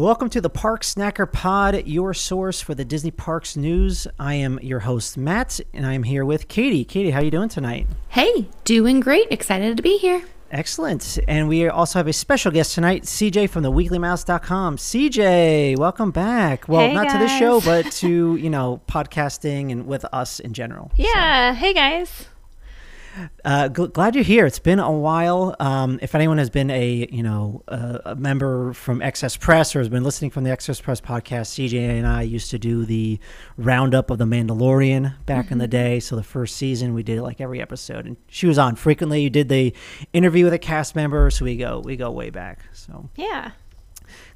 Welcome to the Park Snacker Pod, your source for the Disney Parks news. I am your host Matt, and I'm here with Katie. Katie, how are you doing tonight? Hey, doing great. Excited to be here. Excellent. And we also have a special guest tonight, CJ from the weeklymouse.com. CJ, welcome back. Well, Hey, not to this show, but to, you know, podcasting and with us in general. Yeah. Hey guys. Uh, gl- glad you're here. It's been a while. Um, if anyone has been a you know a, a member from Excess Press or has been listening from the Excess Press podcast, CJ and I used to do the roundup of the Mandalorian back in the day. So the first season we did it like every episode, and she was on frequently. You did the interview with a cast member, so we go we go way back. So Yeah.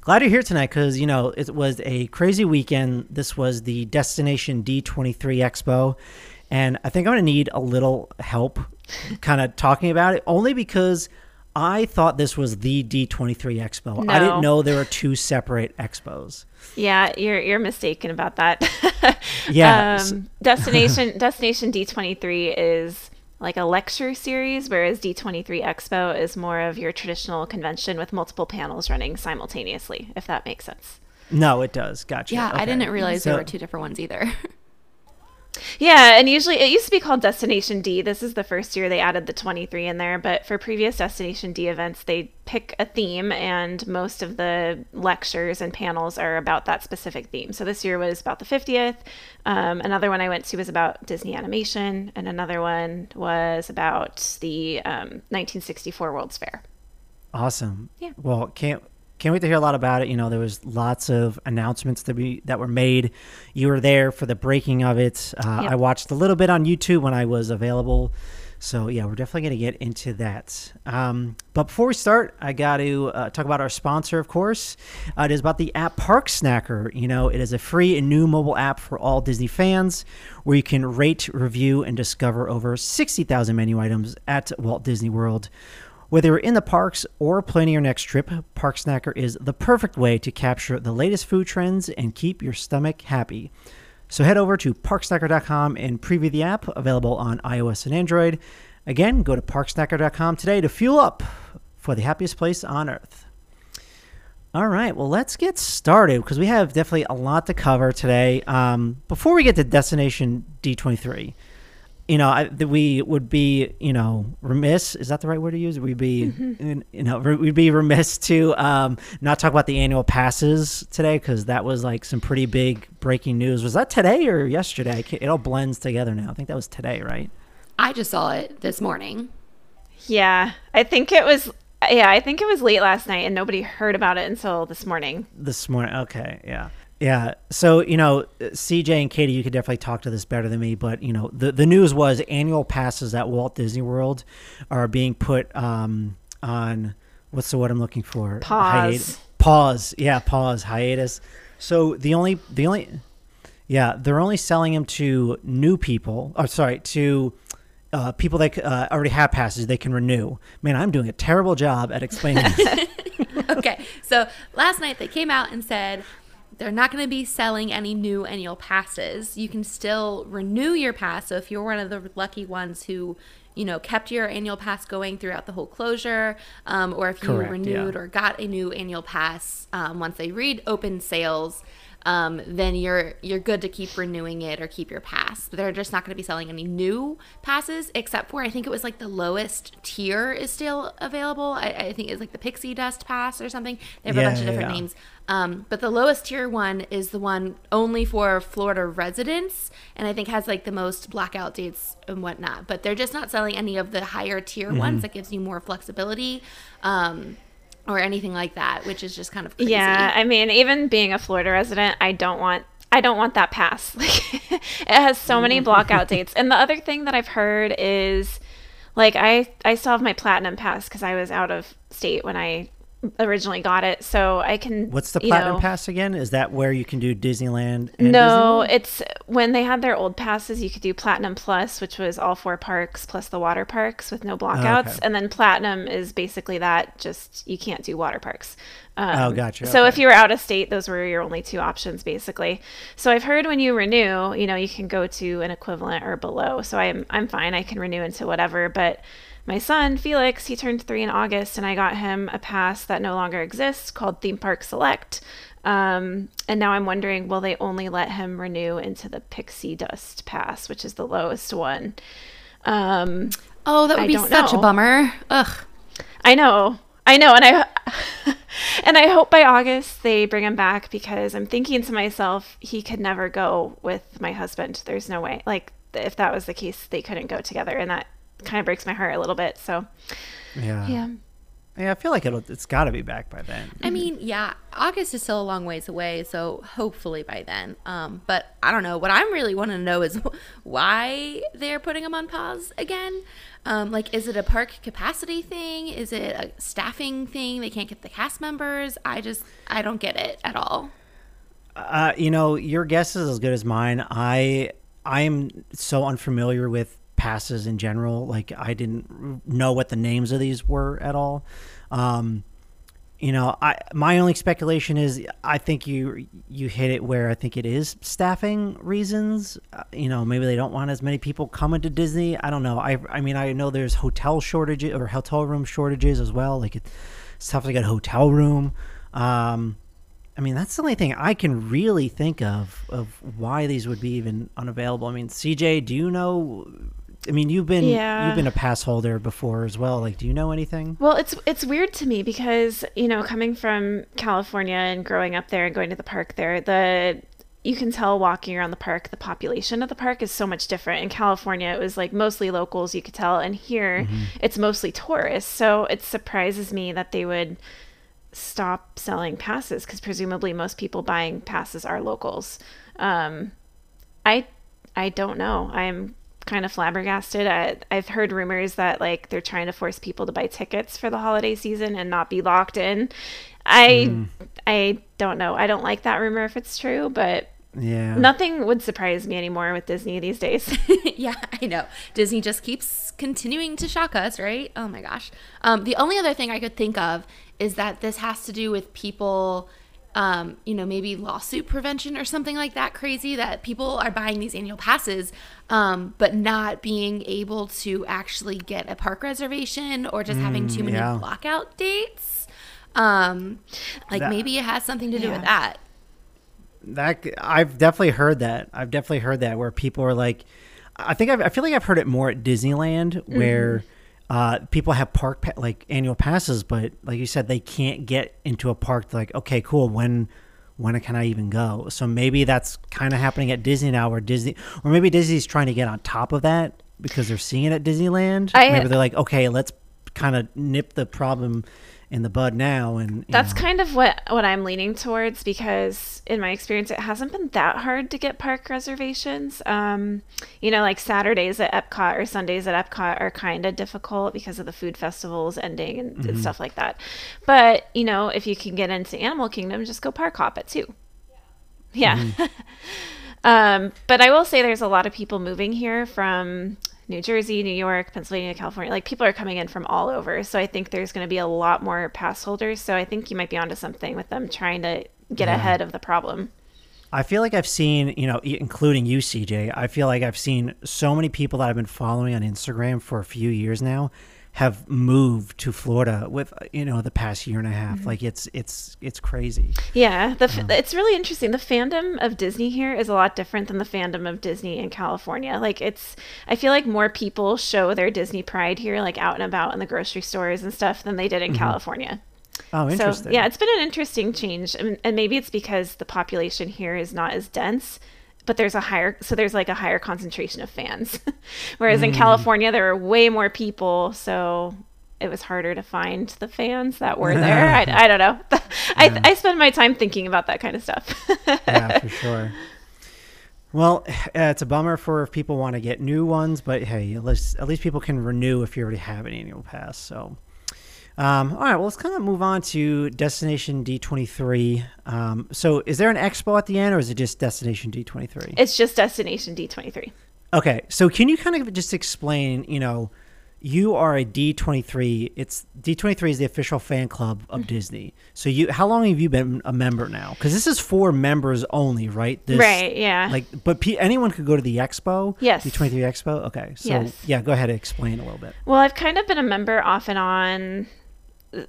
glad you're here tonight because you know it was a crazy weekend. This was the Destination D23 Expo, and I think I'm gonna need a little help, kind of talking about it, only because I thought this was the D23 Expo. I didn't know there were two separate expos. Yeah, you're you're mistaken about that. Yeah, Um, Destination Destination D23 is like a lecture series, whereas D23 Expo is more of your traditional convention with multiple panels running simultaneously, if that makes sense. No, it does. Gotcha. Yeah, I didn't realize So- there were two different ones either. Yeah, and usually it used to be called Destination D. This is the first year they added the 23 in there, but for previous Destination D events, they pick a theme, and most of the lectures and panels are about that specific theme. So this year was about the 50th. Um, another one I went to was about Disney animation, and another one was about the um, 1964 World's Fair. Awesome. Yeah. Well, can't can't wait to hear a lot about it. You know, there was lots of announcements that we that were made. You were there for the breaking of it. Uh, Yep. I watched a little bit on YouTube when I was available. So yeah, we're definitely going to get into that. Um, but before we start, I got to uh, talk about our sponsor, of course. Uh, it is about the app Park Snacker. You know, it is a free and new mobile app for all Disney fans, where you can rate, review, and discover over sixty thousand menu items at Walt Disney World. Whether you're in the parks or planning your next trip, Park Snacker is the perfect way to capture the latest food trends and keep your stomach happy. So head over to parksnacker.com and preview the app available on iOS and Android. Again, go to parksnacker.com today to fuel up for the happiest place on earth. All right, well, let's get started because we have definitely a lot to cover today. Um, before we get to Destination D23, you know, I, we would be, you know, remiss. Is that the right word to use? We'd be, in- you know, we'd be remiss to um, not talk about the annual passes today because that was like some pretty big breaking news. Was that today or yesterday? It all blends together now. I think that was today, right? I just saw it this morning. Yeah, I think it was. Yeah, I think it was late last night, and nobody heard about it until this morning. This morning. Okay, yeah. Yeah. So, you know, CJ and Katie, you could definitely talk to this better than me, but, you know, the, the news was annual passes at Walt Disney World are being put um, on what's the word I'm looking for? Pause. pause. Yeah, pause, hiatus. So the only, the only, yeah, they're only selling them to new people. Or sorry, to uh, people that uh, already have passes they can renew. Man, I'm doing a terrible job at explaining this. okay, so last night they came out and said they're not going to be selling any new annual passes. You can still renew your pass. So if you're one of the lucky ones who, you know, kept your annual pass going throughout the whole closure, um, or if you Correct, renewed yeah. or got a new annual pass um, once they read open sales. Um, then you're you're good to keep renewing it or keep your pass. They're just not going to be selling any new passes, except for I think it was like the lowest tier is still available. I, I think it's like the Pixie Dust Pass or something. They have Yeah, a bunch of different yeah. names. Um, but the lowest tier one is the one only for Florida residents, and I think has like the most blackout dates and whatnot. But they're just not selling any of the higher tier Mm-hmm. ones that gives you more flexibility. Um, or anything like that, which is just kind of crazy. Yeah, I mean, even being a Florida resident, I don't want I don't want that pass. Like it has so many blockout dates. And the other thing that I've heard is like I I still have my platinum pass cuz I was out of state when I originally got it. So I can What's the platinum know- pass again? Is that where you can do Disneyland? And No, Disneyland? it's when they had their old passes, you could do Platinum Plus, which was all four parks plus the water parks with no blockouts. okay. And then Platinum is basically that, just you can't do water parks. Um, Oh, gotcha, So if you were out of state, those were your only two options, basically. So I've heard when you renew, you know, you can go to an equivalent or below. So I'm I'm fine. I can renew into whatever, but my son, Felix, he turned three in August, and I got him a pass that no longer exists called Theme Park Select. Um, and now I'm wondering, will they only let him renew into the Pixie Dust Pass, which is the lowest one? Um, oh, that would I be such know. a bummer. Ugh. I know. I know, and I and I hope by August they bring him back because I'm thinking to myself, he could never go with my husband. There's no way. Like if that was the case, they couldn't go together, and that kind of breaks my heart a little bit. So Yeah. yeah, Yeah, I feel like it'll, it's got to be back by then. I mean, yeah, August is still a long ways away, so hopefully by then. Um, but I don't know. What I'm really wanting to know is why they're putting them on pause again. Um, like, is it a park capacity thing? Is it a staffing thing? They can't get the cast members. I just, I don't get it at all. Uh, you know, your guess is as good as mine. I I am so unfamiliar with passes in general. Like I didn't know what the names of these were at all. Um, you know, I my only speculation is I think you you hit it where I think it is staffing reasons. Uh, you know, maybe they don't want as many people coming to Disney. I don't know. I I mean, I know there's hotel shortages or hotel room shortages as well. Like it's tough to get a hotel room. Um, I mean, that's the only thing I can really think of of why these would be even unavailable. I mean, CJ, do you know? I mean, you've been Yeah. you've been a pass holder before as well. Like, do you know anything? Well, it's it's weird to me because you know, coming from California and growing up there and going to the park there, the you can tell walking around the park, the population of the park is so much different. In California, it was like mostly locals, you could tell, and here it's mostly tourists. So it surprises me that they would stop selling passes because presumably most people buying passes are locals. Um, I I don't know. I'm kind of flabbergasted. I, I've heard rumors that like they're trying to force people to buy tickets for the holiday season and not be locked in. I I don't know. I don't like that rumor if it's true, but Yeah. nothing would surprise me anymore with Disney these days. yeah, I know. Disney just keeps continuing to shock us, right? Oh my gosh. Um, the only other thing I could think of is that this has to do with people, um, you know, maybe lawsuit prevention or something like that crazy that people are buying these annual passes, um, but not being able to actually get a park reservation or just having too many yeah. blockout dates. Um, like That- maybe it has something to do with that. that I've definitely heard that. I've definitely heard that where people are like, I think I've, I feel like I've heard it more at Disneyland where uh, people have park pa- like annual passes, but like you said, they can't get into a park. Like, okay, cool. When when can I even go? So maybe that's kind of happening at Disney now, where Disney or maybe Disney's trying to get on top of that because they're seeing it at Disneyland. I- maybe they're like, okay, let's kind of nip the problem in the bud now. And That's know. kind of what what I'm leaning towards because in my experience it hasn't been that hard to get park reservations. Um, you know, like Saturdays at Epcot or Sundays at Epcot are kind of difficult because of the food festivals ending and, Mm-hmm. and stuff like that. But, you know, if you can get into Animal Kingdom, just go park hop it too. Yeah. Mm-hmm. um, but I will say there's a lot of people moving here from New Jersey, New York, Pennsylvania, California. Like people are coming in from all over. So I think there's going to be a lot more pass holders. So I think you might be onto something with them trying to get ahead of the problem. I feel like I've seen, you know, including you, CJ. I feel like I've seen so many people that I've been following on Instagram for a few years now have moved to Florida with, you know, the past year and a half. Mm-hmm. Like it's it's it's crazy. Yeah, the f- it's really interesting. The fandom of Disney here is a lot different than the fandom of Disney in California. Like it's I feel like more people show their Disney pride here like out and about in the grocery stores and stuff than they did in mm-hmm. California. Oh, interesting. So yeah, it's been an interesting change, and, and maybe it's because the population here is not as dense, but there's a higher, so there's like a higher concentration of fans. Whereas in California, there were way more people, so it was harder to find the fans that were there. I, I don't know. I, I spend my time thinking about that kind of stuff. yeah, for sure. Well, uh, it's a bummer for if people want to get new ones, but hey, at least, at least people can renew if you already have an annual pass. So, um, all right, well, let's kind of move on to Destination D23. Um, so, is there an expo at the end, or is it just Destination D23? it's just Destination D23. Okay, so can you kind of just explain, you know, you are a D23. It's D23 is the official fan club of Mm-hmm. Disney. So you, how long have you been a member now? Because this is for members only, right? This, Right, yeah. Like, but pe- anyone could go to the expo. Yes. D23 expo. Okay. So Yes. yeah, go ahead and explain a little bit. Well, I've kind of been a member off and on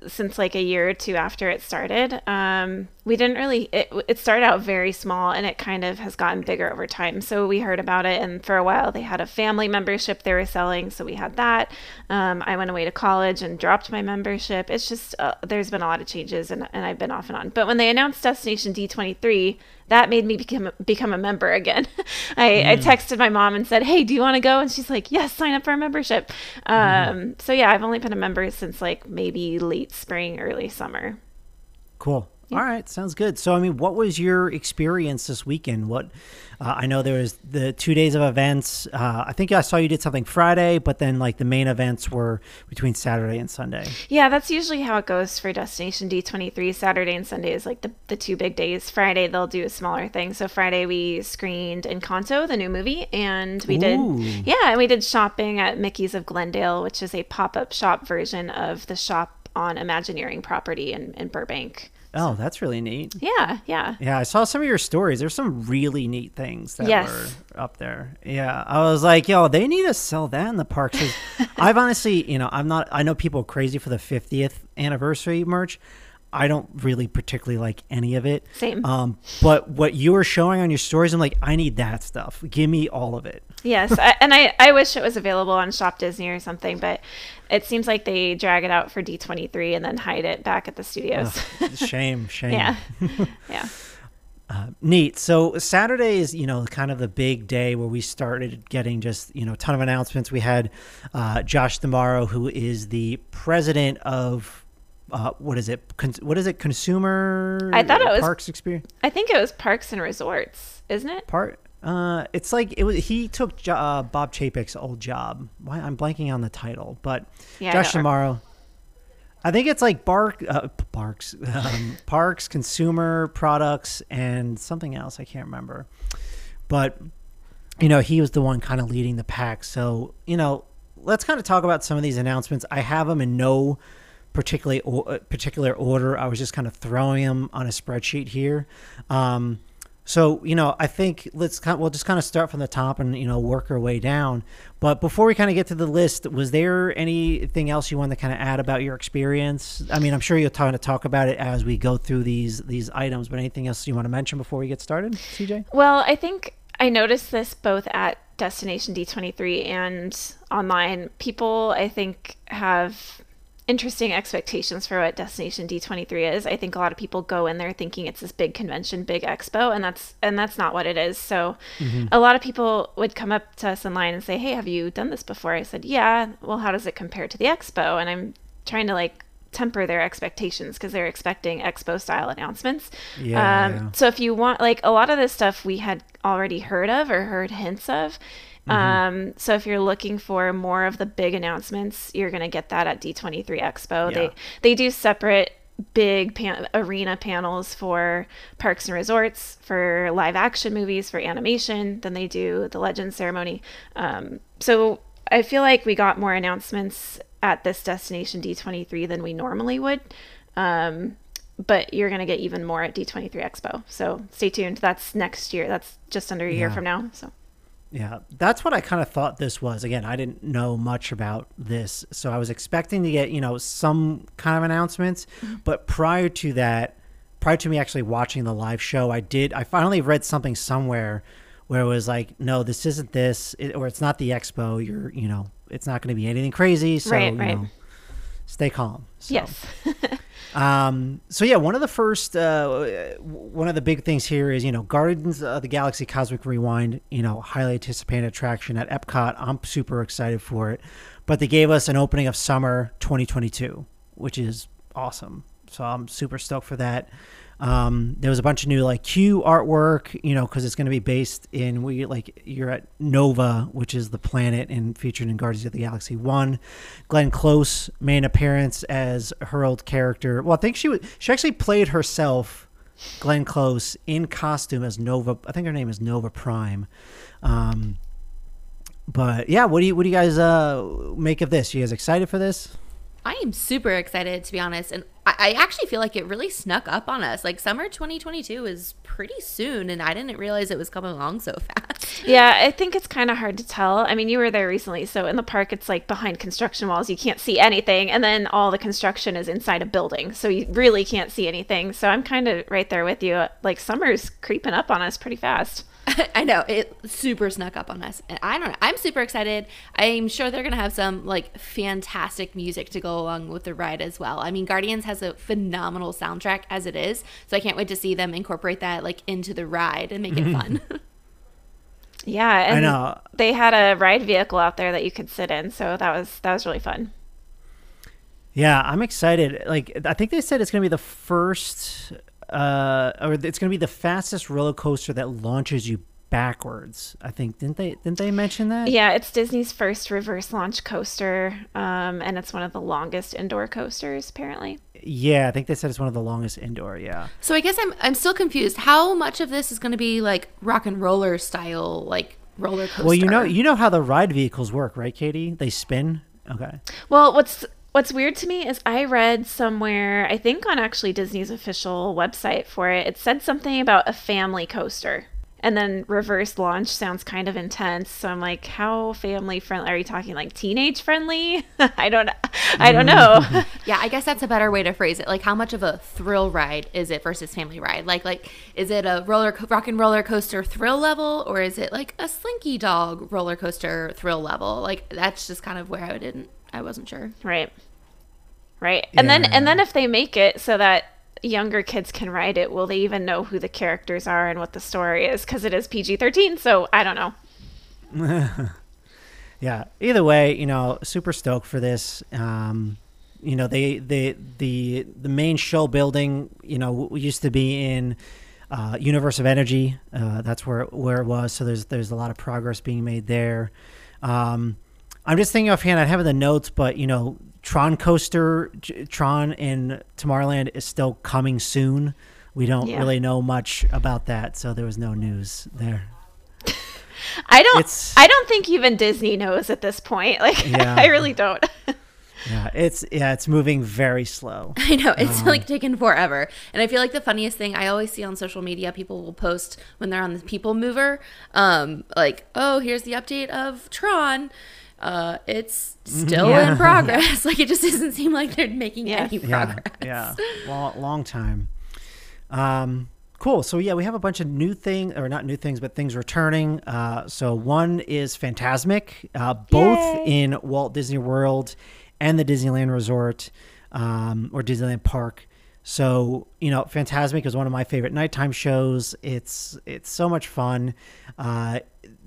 since like a year or two after it started. Um, we didn't really, it, it started out very small and it kind of has gotten bigger over time. So we heard about it, and for a while they had a family membership they were selling. So we had that. Um, I went away to college and dropped my membership. It's just, uh, there's been a lot of changes and, and I've been off and on. But when they announced Destination D23, that made me become become a member again. I, I texted my mom and said, "Hey, do you want to go?" And she's like, "Yes, sign up for a membership." Um, So yeah, I've only been a member since like maybe late spring, early summer. Cool. All right, sounds good. So, I mean, what was your experience this weekend? What uh, I know there was the two days of events. Uh, I think I saw you did something Friday, but then like the main events were between Saturday and Sunday. Yeah, that's usually how it goes for Destination D23. Saturday and Sunday is like the, the two big days. Friday, they'll do a smaller thing. So Friday, we screened Encanto, the new movie, and we Ooh. did, yeah, and we did shopping at Mickey's of Glendale, which is a pop up shop version of the shop on Imagineering property in, in Burbank. Oh, that's really neat. Yeah, yeah. Yeah, I saw some of your stories. There's some really neat things that Yes. were up there. Yeah, I was like, yo, they need to sell that in the parks. I've honestly, you know, I'm not. I know people are crazy for the 50th anniversary merch. I don't really particularly like any of it. Same. Um, but what you were showing on your stories, I'm like, I need that stuff. Give me all of it. Yes, I, and I, I wish it was available on Shop Disney or something, but it seems like they drag it out for D23 and then hide it back at the studios. Shame, shame. yeah. yeah. Neat. So Saturday is, you know, kind of the big day where we started getting just, you know, a ton of announcements. We had uh, Josh D'Amaro, who is the president of, uh, what is it? Con- what is it? Consumer I thought it was- Parks Experience I think it was Parks and Resorts, isn't it? Part. Uh, it's like it was. He took jo- uh, Bob Chapek's old job. Why I'm blanking on the title, but Yeah, Josh don't- I think it's like Bark, uh, Barks, um, Parks, Consumer Products, and something else. I can't remember. But you know, he was the one kind of leading the pack. So you know, let's kind of talk about some of these announcements. I have them in no particularly uh, particular order. I was just kind of throwing them on a spreadsheet here. Um, so you know, I think let's kind of, we'll just kind of start from the top and you know work our way down. But before we kind of get to the list, was there anything else you wanted to kind of add about your experience? I mean, I'm sure you're trying to talk about it as we go through these these items. But anything else you want to mention before we get started, CJ? Well, I think I noticed this both at Destination D23 and online. People, I think, have interesting expectations for what Destination D23 is. I think a lot of people go in there thinking it's this big convention, big expo, and that's and that's not what it is. So, a lot of people would come up to us online and say, "Hey, have you done this before?" I said, "Yeah." Well, how does it compare to the expo? And I'm trying to like temper their expectations because they're expecting expo style announcements. Yeah, Um, yeah. So if you want, like a lot of this stuff we had already heard of or heard hints of. Um, so if you're looking for more of the big announcements, you're going to get that at D23 Expo. Yeah. They they do separate big pan- arena panels for parks and resorts, for live action movies, for animation. Then they do the legend ceremony. Um, so I feel like we got more announcements at this destination D23 than we normally would. Um, but you're going to get even more at D23 Expo. So stay tuned. That's next year. That's just under a year from now. So Yeah, that's what I kind of thought this was. Again, I didn't know much about this, so I was expecting to get you know some kind of announcements. Mm-hmm. But prior to that, prior to me actually watching the live show, I did. I finally read something somewhere where it was like, no, this isn't this, it, or it's not the expo. You're, you know, it's not going to be anything crazy. So Right, you right. know, stay calm. So. yes. Um, so yeah, one of the first, uh, one of the big things here is you know Guardians of the Galaxy Cosmic Rewind. You know, highly anticipated attraction at Epcot. I'm super excited for it. But they gave us an opening of summer 2022, which is awesome. So I'm super stoked for that. Um, there was a bunch of new like Q artwork, you know, because it's going to be based in we like you're at Nova, which is the planet and featured in Guardians of the Galaxy One. Glenn Close made an appearance as her old character. Well, I think she was she actually played herself, Glenn Close, in costume as Nova. I think her name is Nova Prime. Um, but yeah, what do you what do you guys uh, make of this? You guys excited for this? I am super excited to be honest, and I, I actually feel like it really snuck up on us. Like summer 2022 is pretty soon, and I didn't realize it was coming along so fast. Yeah, I think it's kind of hard to tell. I mean, you were there recently, so in the park, it's like behind construction walls, you can't see anything, and then all the construction is inside a building, so you really can't see anything. So I'm kind of right there with you. Like summer's creeping up on us pretty fast. I know it super snuck up on us, and I don't know. I'm super excited. I'm sure they're gonna have some like fantastic music to go along with the ride as well. I mean, Guardians has a phenomenal soundtrack as it is, so I can't wait to see them incorporate that like into the ride and make it mm-hmm. fun. Yeah, and I know. they had a ride vehicle out there that you could sit in, so that was that was really fun. Yeah, I'm excited. Like I think they said it's going to be the first uh or it's going to be the fastest roller coaster that launches you backwards. I think didn't they didn't they mention that? Yeah, it's Disney's first reverse launch coaster, um, and it's one of the longest indoor coasters, apparently. Yeah, I think they said it's one of the longest indoor, yeah. so I guess I'm I'm still confused. How much of this is gonna be like rock and roller style, like roller coaster? Well, you know you know how the ride vehicles work, right, Katie? They spin. Okay. Well, what's what's weird to me is I read somewhere, I think on actually Disney's official website for it, it said something about a family coaster. And then reverse launch sounds kind of intense. So I'm like, how family friendly? Are you talking like teenage friendly? I don't I don't know. Mm. Yeah, I guess that's a better way to phrase it. Like, how much of a thrill ride is it versus family ride? Like, like is it a roller co- rock and roller coaster thrill level, or is it like a Slinky Dog roller coaster thrill level? Like, that's just kind of where I didn't, I wasn't sure. right. Right. And then Yeah. and then if they make it so that younger kids can ride it, will they even know who the characters are and what the story is cuz it is PG-13, so I don't know. Yeah. Either way, you know, super stoked for this. Um, you know, they they the the main show building, you know, used to be in uh, Universe of Energy. Uh, that's where where it was. So there's there's a lot of progress being made there. Um, I'm just thinking offhand. I have the notes, but you know, Tron Coaster, Tron in Tomorrowland is still coming soon. We don't Yeah. really know much about that, so there was no news there. I don't It's- I don't think even Disney knows at this point. Like Yeah. I really don't. Yeah, it's yeah, it's moving very slow. I know it's like taken forever, and I feel like the funniest thing I always see on social media, people will post when they're on the People Mover, um, like, "Oh, here's the update of Tron." Uh, it's still Yeah. in progress. Like it just doesn't seem like they're making Yes. any yeah, progress. yeah, long, long time. Um, cool. So yeah, we have a bunch of new thing, or not new things, but things returning. Uh, so one is Fantasmic, uh, both Yay. in Walt Disney World and the Disneyland Resort um, or Disneyland Park. So you know, Fantasmic is one of my favorite nighttime shows. It's it's so much fun. Uh,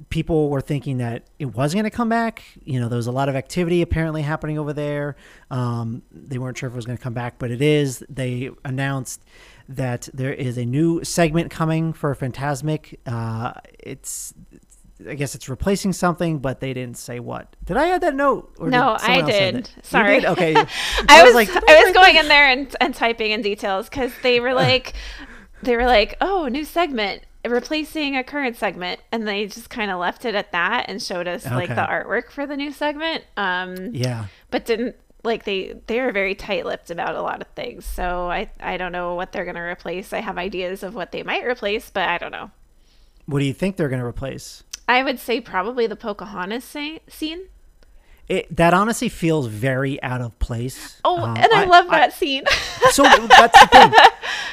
people were thinking that it wasn't going to come back. You know, there was a lot of activity apparently happening over there. Um, they weren't sure if it was going to come back, but it is. They announced that there is a new segment coming for Fantasmic. Uh, it's I guess it's replacing something, but they didn't say what. Did I add that note? Or No, did I did. Sorry. did? Okay. I was like, I was going in there and, and typing in details because they were like they were like oh new segment replacing a current segment and they just kind of left it at that and showed us like the artwork for the new segment um Yeah. but didn't like they they are very tight-lipped about a lot of things so i i don't know what they're going to replace i have ideas of what they might replace but i don't know What do you think they're going to replace? I would say probably the pocahontas scene It, that honestly feels very out of place. oh Um, and i, love that scene so that's the thing.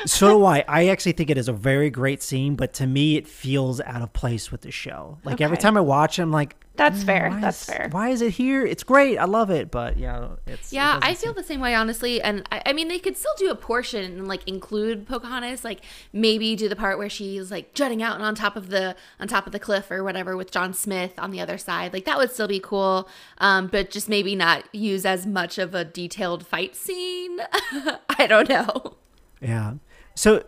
So do I. I actually think it is a very great scene, but to me, it feels out of place with the show. Like every time I watch it, I'm like, that's "Mm, fair that's is- fair Why is it here? It's great. I love it, but yeah, it's Yeah, doesn't I seem- feel the same way, honestly. And I, I mean, they could still do a portion and like include Pocahontas, like maybe do the part where she's like jutting out and on top of the on top of the cliff or whatever with John Smith on the other side. Like that would still be cool, um, but just maybe not use as much of a detailed fight scene. I don't know. Yeah. So,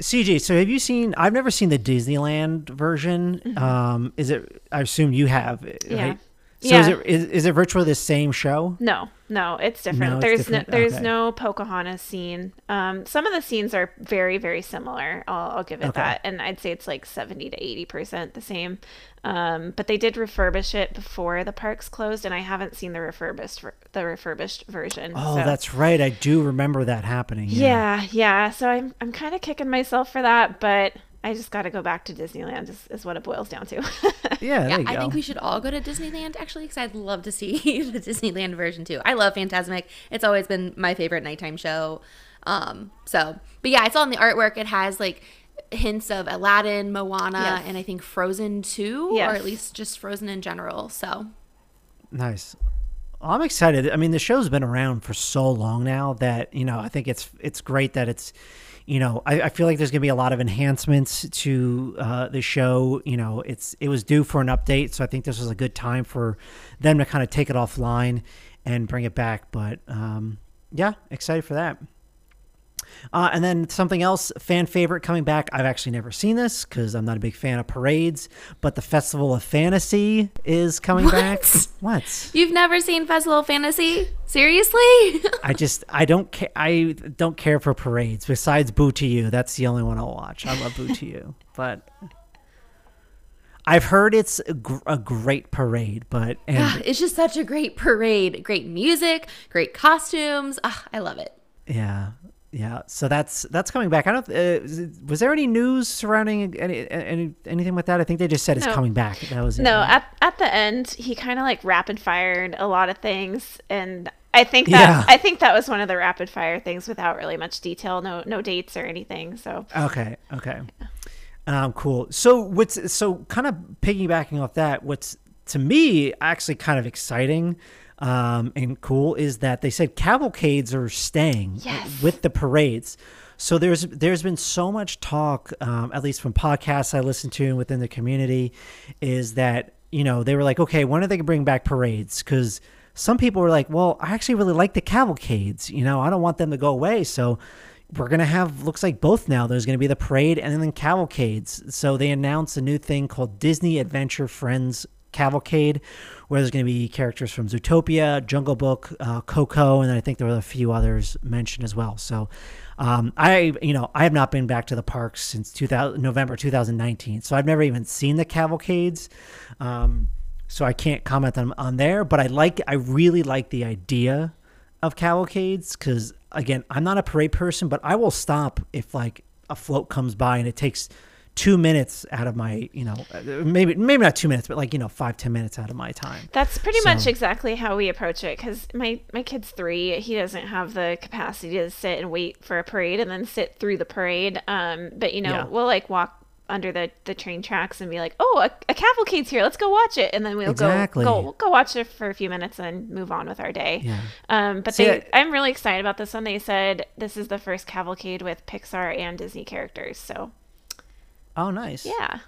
CJ, so have you seen? I've never seen the Disneyland version. Um, is it? I assume you have. Yeah. So is it is, is it virtually the same show? No, no, it's different. No, it's there's different? no there's Okay. no Pocahontas scene. Um, some of the scenes are very very similar. I'll, I'll give it Okay. that, and I'd say it's like seventy to eighty percent the same. Um, but they did refurbish it before the parks closed, and I haven't seen the refurbished the refurbished version. Oh, so- that's right. I do remember that happening. yeah, yeah. So I'm I'm kind of kicking myself for that, but I just got to go back to Disneyland. Is, is what it boils down to. Yeah, there Yeah, you I go. think we should all go to Disneyland actually because I'd love to see the Disneyland version too. I love Fantasmic. It's always been my favorite nighttime show. Um, so, but yeah, I saw in the artwork it has like hints of Aladdin, Moana, Yes. and I think Frozen too, or at least just Frozen in general. So, Nice. Well, I'm excited. I mean, the show's been around for so long now that you know I think it's it's great that it's you know I, I feel like there's gonna be a lot of enhancements to uh, the show. You know, it's it was due for an update, so I think this was a good time for them to kind of take it offline and bring it back. But um, yeah, excited for that. Uh, and then something else, fan favorite coming back. I've actually never seen this because I'm not a big fan of parades, but the Festival of Fantasy is coming back. What? you've never seen Festival of Fantasy? Seriously? I just I don't care. I don't care for parades. Besides Boo to You, that's the only one I'll watch. I love Boo to You, but I've heard it's a, gr- a great parade. But and it's just such a great parade. Great music, great costumes. Ah, I love it. yeah, yeah. So that's that's coming back. I don't. Uh, was there any news surrounding any, any anything with that? I think they just said it's coming back. That was No, right? at at the end, he kind of like rapid fired a lot of things, and I think that Yeah. I think that was one of the rapid fire things without really much detail, no no dates or anything. So Okay. Okay. Um, cool. So what's so kind of piggybacking off that? What's to me actually kind of exciting um, and cool is that they said cavalcades are staying Yes. with the parades. So there's there's been so much talk, um, at least from podcasts I listen to and within the community, is that you know they were like, okay, when are they gonna bring back parades? Because some people were like, well, I actually really like the cavalcades. You know, I don't want them to go away. So we're gonna have looks like both now. There's gonna be the parade and then cavalcades. So they announced a new thing called Disney Adventure Friends Cavalcade, where there's gonna be characters from Zootopia, Jungle Book, uh, Coco, and I think there were a few others mentioned as well. So. Um, I, you know, I have not been back to the parks since 2000, November 2019, so I've never even seen the cavalcades. Um, so I can't comment on, on there, but I like, I really like the idea of cavalcades because again, I'm not a parade person, but I will stop if like a float comes by and it takes two minutes out of my, you know, uh, maybe maybe not two minutes, but like you know, five ten minutes out of my time. that's pretty much exactly how we approach it. Because my my kid's three, he doesn't have the capacity to sit and wait for a parade and then sit through the parade. Um, but you know, Yeah. we'll like walk under the, the train tracks and be like, oh, a, a cavalcade's here. Let's go watch it. And then we'll Exactly. go, go, go watch it for a few minutes and move on with our day. Yeah. Um, but See, they, I- I'm really excited about this one. They said this is the first cavalcade with Pixar and Disney characters. So Oh, nice. yeah.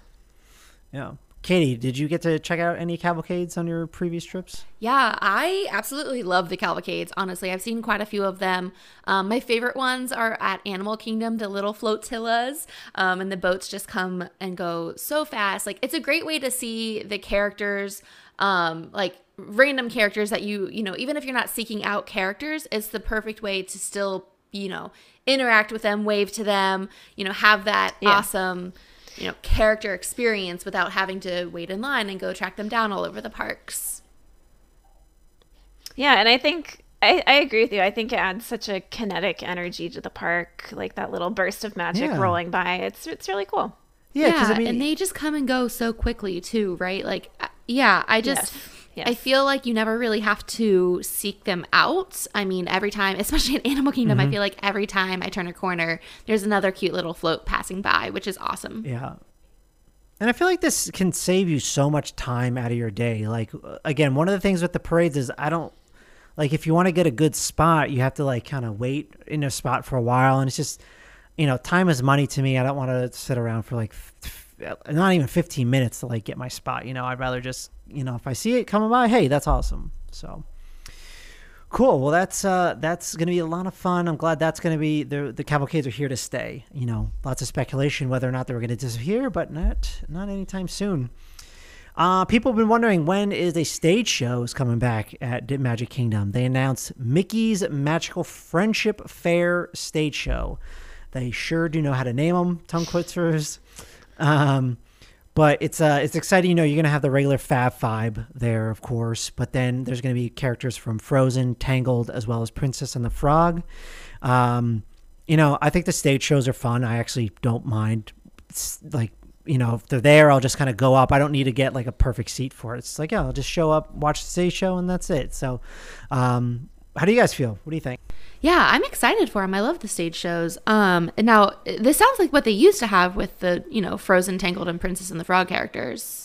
Yeah. Katie, did you get to check out any cavalcades on your previous trips? Yeah, I absolutely love the cavalcades. Honestly, I've seen quite a few of them. Um, my favorite ones are at Animal Kingdom, the little flotillas, um, and the boats just come and go so fast. Like it's a great way to see the characters, um, like random characters that you you know, even if you're not seeking out characters, it's the perfect way to still you know interact with them, wave to them, you know, have that Yeah. awesome you know character experience without having to wait in line and go track them down all over the parks. Yeah, and I think I, I agree with you. I think it adds such a kinetic energy to the park, like that little burst of magic Yeah. rolling by. It's it's really cool. Yeah, because I mean, and they just come and go so quickly too, right? Like, uh, yeah, I just. Yes, I feel like you never really have to seek them out. I mean, every time, especially in Animal Kingdom, Mm-hmm. I feel like every time I turn a corner, there's another cute little float passing by, which is awesome. Yeah. And I feel like this can save you so much time out of your day. Like again, one of the things with the parades is I don't like if you want to get a good spot, you have to like kind of wait in a spot for a while and it's just you know, time is money to me. I don't want to sit around for like f- f- not even 15 minutes to like get my spot, you know. I'd rather just, you know, if I see it coming by, hey, that's awesome. So Cool. Well, that's uh, that's going to be a lot of fun. I'm glad that's going to be the the cavalcades are here to stay. You know, lots of speculation whether or not they were going to disappear, but not not anytime soon. Uh, people have been wondering when is a stage show is coming back at Magic Kingdom. They announced Mickey's Magical Friendship Fair stage show. They sure do know how to name them, tongue twisters. Um, but it's uh, it's exciting. You know, you're gonna have the regular Fab Five there, of course, but then there's gonna be characters from Frozen, Tangled, as well as Princess and the Frog. Um, you know, I think the stage shows are fun. I actually don't mind. It's like you know, if they're there, I'll just kind of go up. I don't need to get like a perfect seat for it. It's like, yeah, I'll just show up, watch the stage show, and that's it. So, um, how do you guys feel? What do you think? Yeah, I'm excited for them. I love the stage shows. Um, now this sounds like what they used to have with the you know Frozen, Tangled, and Princess and the Frog characters.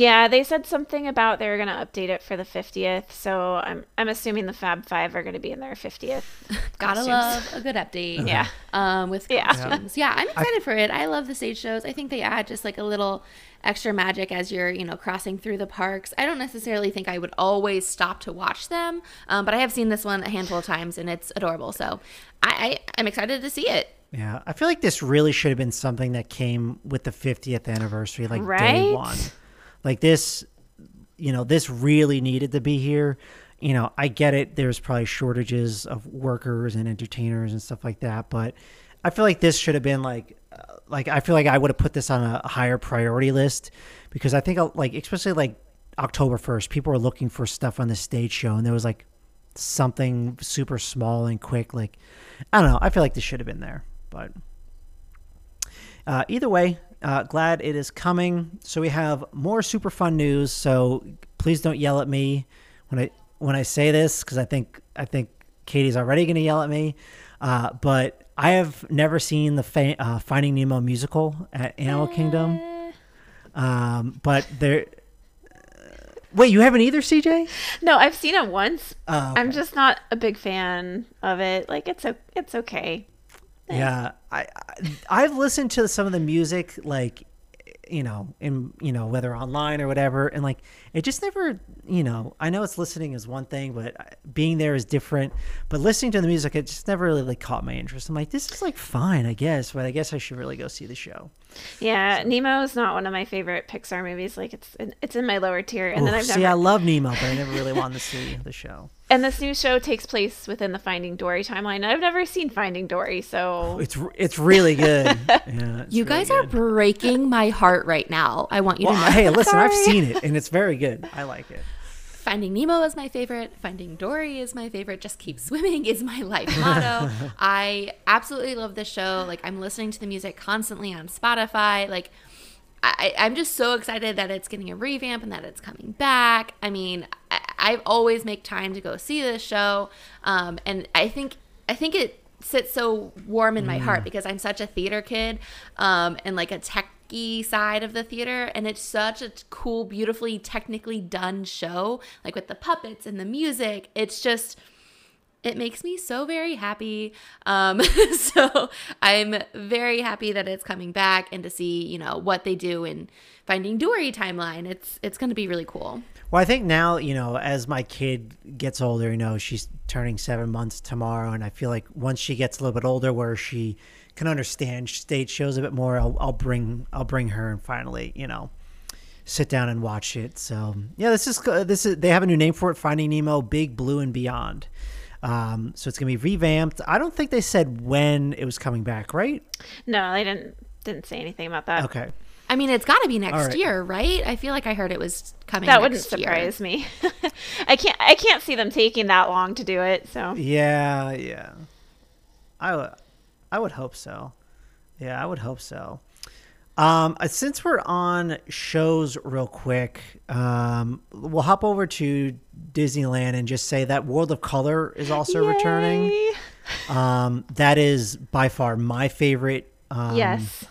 Yeah, they said something about they were going to update it for the 50th, so I'm I'm assuming the Fab Five are going to be in their 50th. Gotta costumes. love a good update. Yeah. Um, with Yeah. costumes. Yeah. I'm excited for it. I love the stage shows. I think they add just like a little extra magic as you're, you know, crossing through the parks. I don't necessarily think I would always stop to watch them, um, but I have seen this one a handful of times and it's adorable. So I, I I'm excited to see it. Yeah, I feel like this really should have been something that came with the 50th anniversary, like day Right? one. Like this, you know, this really needed to be here. You know, I get it. There's probably shortages of workers and entertainers and stuff like that, but I feel like this should have been like, uh, like I feel like I would have put this on a higher priority list because I think uh, like especially like October 1st, people were looking for stuff on the stage show, and there was like something super small and quick. Like I don't know. I feel like this should have been there, but uh, either way, uh, glad it is coming. So we have more super fun news. So please don't yell at me when I when I say this because I think I think Katie's already going to yell at me. Uh, but I have never seen the fa- uh, Finding Nemo musical at Animal Kingdom. Um, but there. Wait, you haven't either, CJ? No, I've seen it once. Oh, I'm just not a big fan of it. Like it's o- it's okay. Yeah, I, I I've listened to some of the music like you know in you know whether online or whatever and like it just never you know I know it's listening is one thing but uh, being there is different but listening to the music it just never really like caught my interest I'm like this is like fine I guess but I guess I should really go see the show Yeah, Nemo is not one of my favorite Pixar movies. Like it's it's in my lower tier, and then I've see never. I love Nemo but I never really wanted to see the show and this new show takes place within the Finding Dory timeline. I've never seen Finding Dory, so oh, it's it's really good yeah it's You really guys are good. breaking my heart right now. I want you well, to know. hey listen I've seen it and it's very good I like it Finding Nemo is my favorite. Finding Dory is my favorite. Just keep swimming is my life motto. I absolutely love this show. Like I'm listening to the music constantly on Spotify. Like I, I'm just so excited that it's getting a revamp and that it's coming back. I mean, I, always make time to go see this show, um, and I think I think it sits so warm in my heart because I'm such a theater kid, um, and like a techie side of the theater, and it's such a cool, beautifully technically done show, like with the puppets and the music. It's just it makes me so very happy. Um, so I'm very happy that it's coming back and to see, you know, what they do in Finding Dory timeline. It's it's going to be really cool. Well, I think now, you know, as my kid gets older, you know, she's turning seven months tomorrow, and I feel like once she gets a little bit older, where she can understand stage shows a bit more, I'll, I'll bring I'll bring her and finally, you know, sit down and watch it. So yeah, this is this is they have a new name for it, Finding Nemo: Big Blue and Beyond. Um, so it's gonna be revamped. I don't think they said when it was coming back, right? no, they didn't didn't say anything about that. Okay. I mean, it's got to be next All right. year, right? I feel like I heard it was coming. That wouldn't next year. surprise me. I can't I can't see them taking that long to do it. So Yeah, yeah. I would, I would hope so. Yeah, I would hope so. Um, uh, since we're on shows real quick, um, we'll hop over to Disneyland and just say that World of Color is also returning. Yay. Um, that is by far my favorite. Um, yes.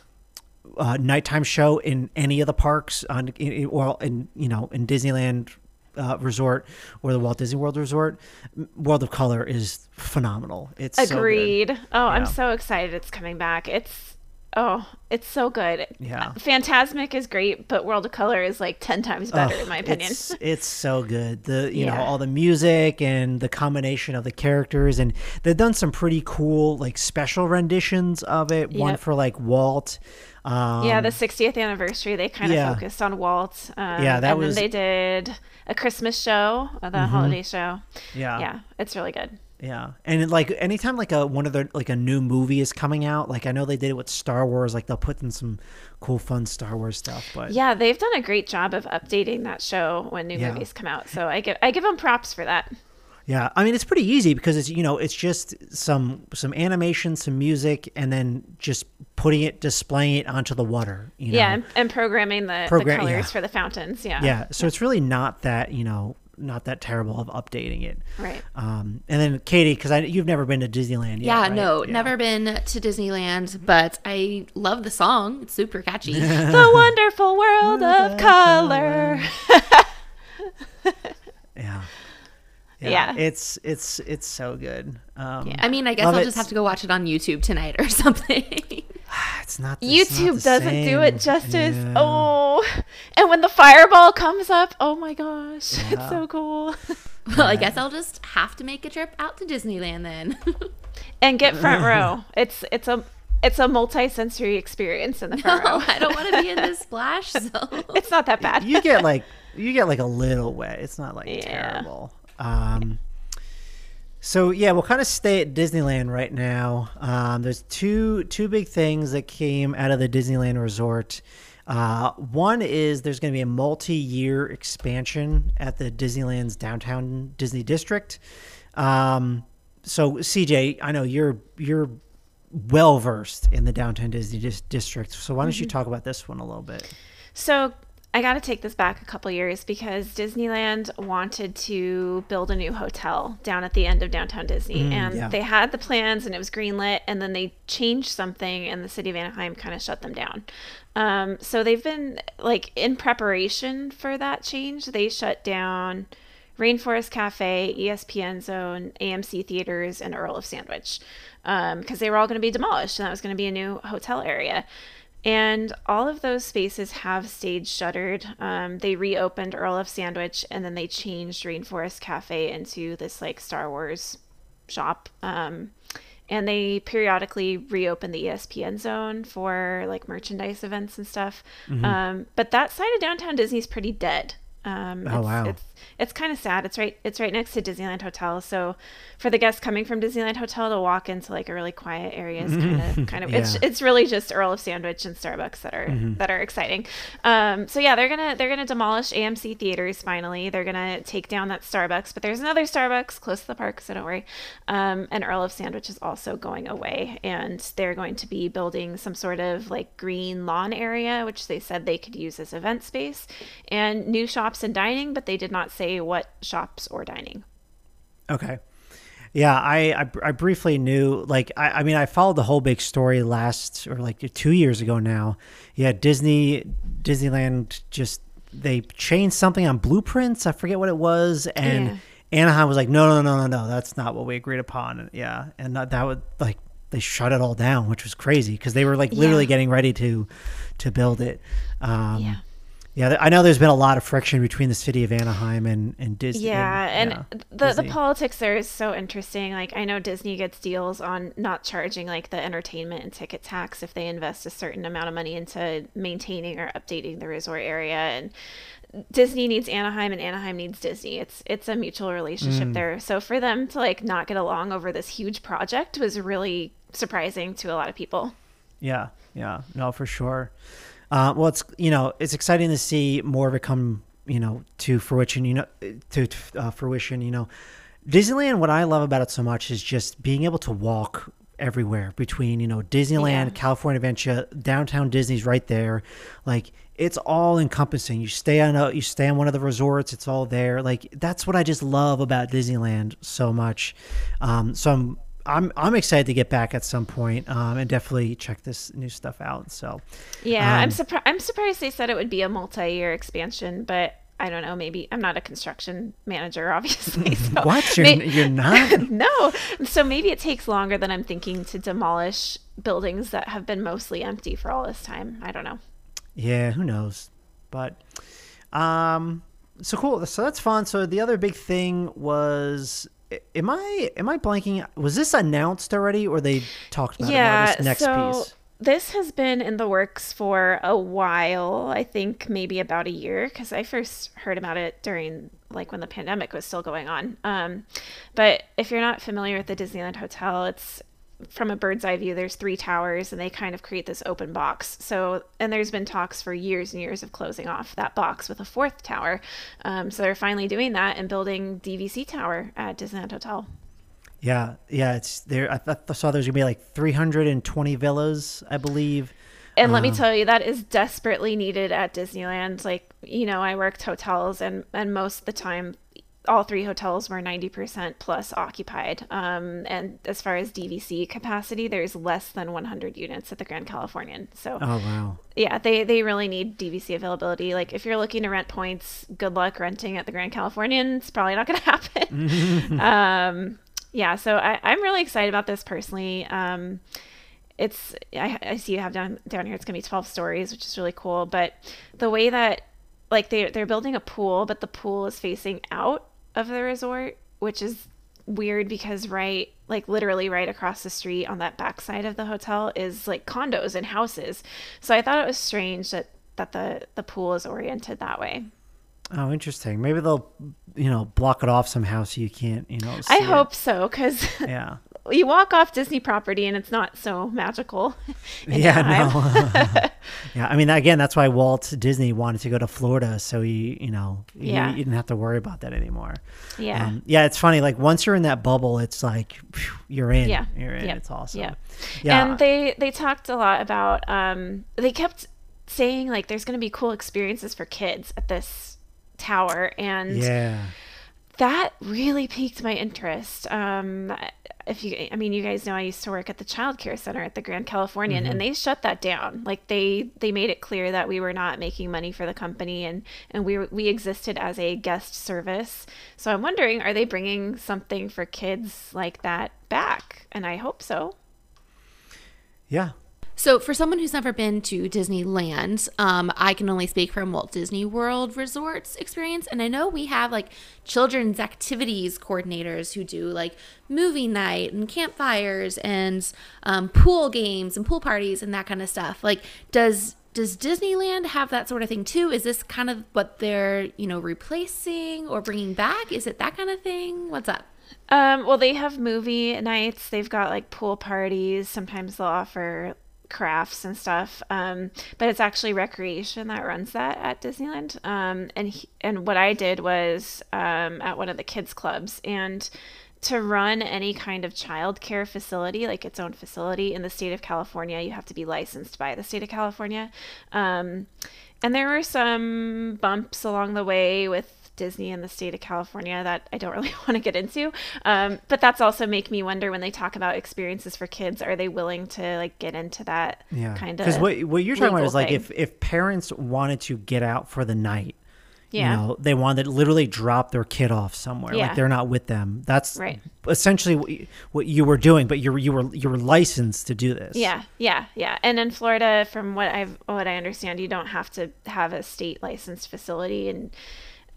uh, nighttime show in any of the parks on in, well in you know in Disneyland uh, Resort or the Walt Disney World Resort. World of Color is phenomenal. It's so. Agreed. oh, I'm so excited it's coming back. It's Oh, it's so good. Yeah. Fantasmic is great, but World of Color is like 10 times better, in my opinion. It's, it's so good. The you know all the music and the combination of the characters, and they've done some pretty cool like special renditions of it. One for like Walt. Um, yeah, the 60th anniversary, they kind of yeah. focused on Walt. Um, Yeah, that and was- then they did a Christmas show, uh, the holiday show. yeah, Yeah, it's really good. Yeah, and it, like anytime like a one of their like a new movie is coming out, like I know they did it with Star Wars, like they'll put in some cool, fun Star Wars stuff. But Yeah, they've done a great job of updating that show when new Yeah. movies come out. So I give I give them props for that. yeah, I mean it's pretty easy because it's you know it's just some some animation, some music, and then just putting it, displaying it onto the water. You know? Yeah, and, and programming the, Program- the colors yeah. for the fountains. Yeah. yeah. So it's really not that you know not that terrible of updating it. Right. Um, and then Katie, because I you've never been to Disneyland yet. Yeah, right? no, Yeah. never been to Disneyland, but I love the song. It's super catchy. the wonderful world of color. Yeah. Yeah. It's it's it's so good. Um, Yeah. I mean, I guess I'll it. just have to go watch it on YouTube tonight or something. It's not. it's not YouTube the doesn't do it justice. Yeah. Oh, and when the fireball comes up, oh my gosh, Yeah. it's so cool. well, I guess I'll just have to make a trip out to Disneyland then. and get front row. It's it's a it's a multi-sensory experience in the front no, row. I don't want to be in this splash zone. It's not that bad. you get like you get like a little wet. It's not like Yeah. terrible. Um, so yeah, we'll kind of stay at Disneyland right now. Um, there's two two big things that came out of the Disneyland Resort. Uh, one is there's going to be a multi-year expansion at the Disneyland's downtown Disney district. Um, so CJ, I know you're you're well versed in the downtown Disney dis- district. So why don't you talk about this one a little bit? So I got to take this back a couple years because Disneyland wanted to build a new hotel down at the end of downtown Disney, and yeah. they had the plans and it was greenlit, and then they changed something, and the city of Anaheim kind of shut them down. Um, so they've been like in preparation for that change. They shut down Rainforest Cafe, ESPN Zone, AMC Theaters, and Earl of Sandwich because they were all going to be demolished, and that was going to be a new hotel area. And all of those spaces have stayed shuttered. Um, they reopened Earl of Sandwich and then they changed Rainforest Cafe into this like Star Wars shop. Um, and they periodically reopen the ESPN zone for like merchandise events and stuff. Um, but that side of downtown Disney is pretty dead. Um, Oh, wow. It's, it's kind of sad. It's right. It's right next to Disneyland Hotel. So for the guests coming from Disneyland Hotel to walk into like a really quiet area is kind of kind of it's Yeah. it's really just Earl of Sandwich and Starbucks that are that are exciting. Um, so yeah, they're gonna they're gonna demolish AMC theaters finally. They're gonna take down that Starbucks, but there's another Starbucks close to the park, so don't worry. Um, and Earl of Sandwich is also going away, and they're going to be building some sort of like green lawn area, which they said they could use as event space, and new shops and dining, but they did not say what shops or dining. Okay. Yeah, I, I, I briefly knew, like, I, I mean, I followed the whole big story last, or like two years ago now. Yeah, Disney, Disneyland just, they changed something on blueprints. I forget what it was. And Yeah. Anaheim was like, no, no, no, no, no, that's not what we agreed upon. And, yeah. And that, that would, like, they shut it all down, which was crazy because they were like literally Yeah. getting ready to, to build it. Um, Yeah. Yeah, I know there's been a lot of friction between the city of Anaheim and, and Disney. Yeah, and yeah, the the Disney. politics there is so interesting. Like I know Disney gets deals on not charging like the entertainment and ticket tax if they invest a certain amount of money into maintaining or updating the resort area and Disney needs Anaheim and Anaheim needs Disney. It's it's a mutual relationship Mm. there. So for them to like not get along over this huge project was really surprising to a lot of people. Yeah, yeah, no, for sure. Uh, well, it's you know it's exciting to see more of it come you know to fruition. You know to uh, fruition. You know, Disneyland. What I love about it so much is just being able to walk everywhere between you know Disneyland, Yeah. California Adventure, downtown Disney's right there. Like it's all encompassing. You stay on a you stay on one of the resorts. It's all there. Like that's what I just love about Disneyland so much. Um, so I'm. I'm I'm excited to get back at some point, um, and definitely check this new stuff out. So, Yeah, I'm Um, surprised. I'm surprised they said it would be a multi-year expansion, but I don't know, maybe I'm not a construction manager, obviously. So what? You're, may- you're not? no. So maybe it takes longer than I'm thinking to demolish buildings that have been mostly empty for all this time. I don't know. Yeah, who knows? But um so cool. So that's fun. So the other big thing was am I am I blanking? Was this announced already or they talked about it yeah. this next so piece? this has been in the works for a while. I think maybe about a year because I first heard about it during like when the pandemic was still going on. Um, but if you're not familiar with the Disneyland Hotel, it's from a bird's eye view, there's three towers and they kind of create this open box. So, and there's been talks for years and years of closing off that box with a fourth tower. Um, so they're finally doing that and building DVC Tower at Disneyland Hotel. Yeah, yeah, it's there. I, th- I saw there's gonna be like 320 villas, I believe. And let me tell you, that is desperately needed at Disneyland. Like, you know, I worked hotels, and and most of the time, all three hotels were ninety percent plus occupied. Um, and as far as DVC capacity, there's less than one hundred units at the Grand Californian. So, Oh wow. yeah, they they really need DVC availability. Like, if you're looking to rent points, good luck renting at the Grand Californian. It's probably not going to happen. um, yeah, so I, I'm really excited about this personally. Um, it's I, I see you have down down here it's gonna be 12 stories which is really cool but the way that like they, they're building a pool but the pool is facing out of the resort which is weird because right like literally right across the street on that backside of the hotel is like condos and houses so i thought it was strange that that the the pool is oriented that way Oh, interesting. Maybe they'll, you know, block it off somehow so you can't, you know. see i it. hope so because Yeah. you walk off disney property and it's not so magical Yeah, no. yeah, I mean, again, that's why Walt Disney wanted to go to Florida, so he, you know, you- Yeah. you, didn't have to worry about that anymore. yeah Um, yeah, it's funny. Like once you're in that bubble, it's like phew, you're in. Yeah. you're in. Yeah. It's awesome. Yeah. yeah. And they they talked a lot about um they kept saying like there's going to be cool experiences for kids at this tower and yeah. That really piqued my interest. Um if you I mean you guys know I used to work at the child care center at the Grand Californian and they shut that down. Like they they made it clear that we were not making money for the company and and we we existed as a guest service. So I'm wondering are they bringing something for kids like that back? And I hope so. Yeah. So, for someone who's never been to Disneyland, um, I can only speak from Walt Disney World Resorts experience. And I know we have like children's activities coordinators who do like movie night and campfires and um, pool games and pool parties and that kind of stuff. Like, does does Disneyland have that sort of thing too? Is this kind of what they're you know replacing or bringing back? Is it that kind of thing? What's up? Um, well, they have movie nights. They've got like pool parties. Sometimes they'll offer crafts and stuff. Um, but it's actually recreation that runs that at Disneyland. Um, and he, and what I did was um, at one of the kids clubs and to run any kind of childcare facility, like its own facility in the state of California, you have to be licensed by the state of California. Um, and there were some bumps along the way with Disney in the state of California that I don't really want to get into. Um, but that's also make me wonder when they talk about experiences for kids, are they willing to like get into that Yeah. kind of? Because what what you're talking about is like thing? if if parents wanted to get out for the night. Yeah. You know, they wanted to literally drop their kid off somewhere. Yeah. Like they're not with them. That's Right. essentially what you, what you were doing, but you were you were you were licensed to do this. Yeah, yeah, yeah. And in Florida, from what I've what I understand, you don't have to have a state licensed facility, and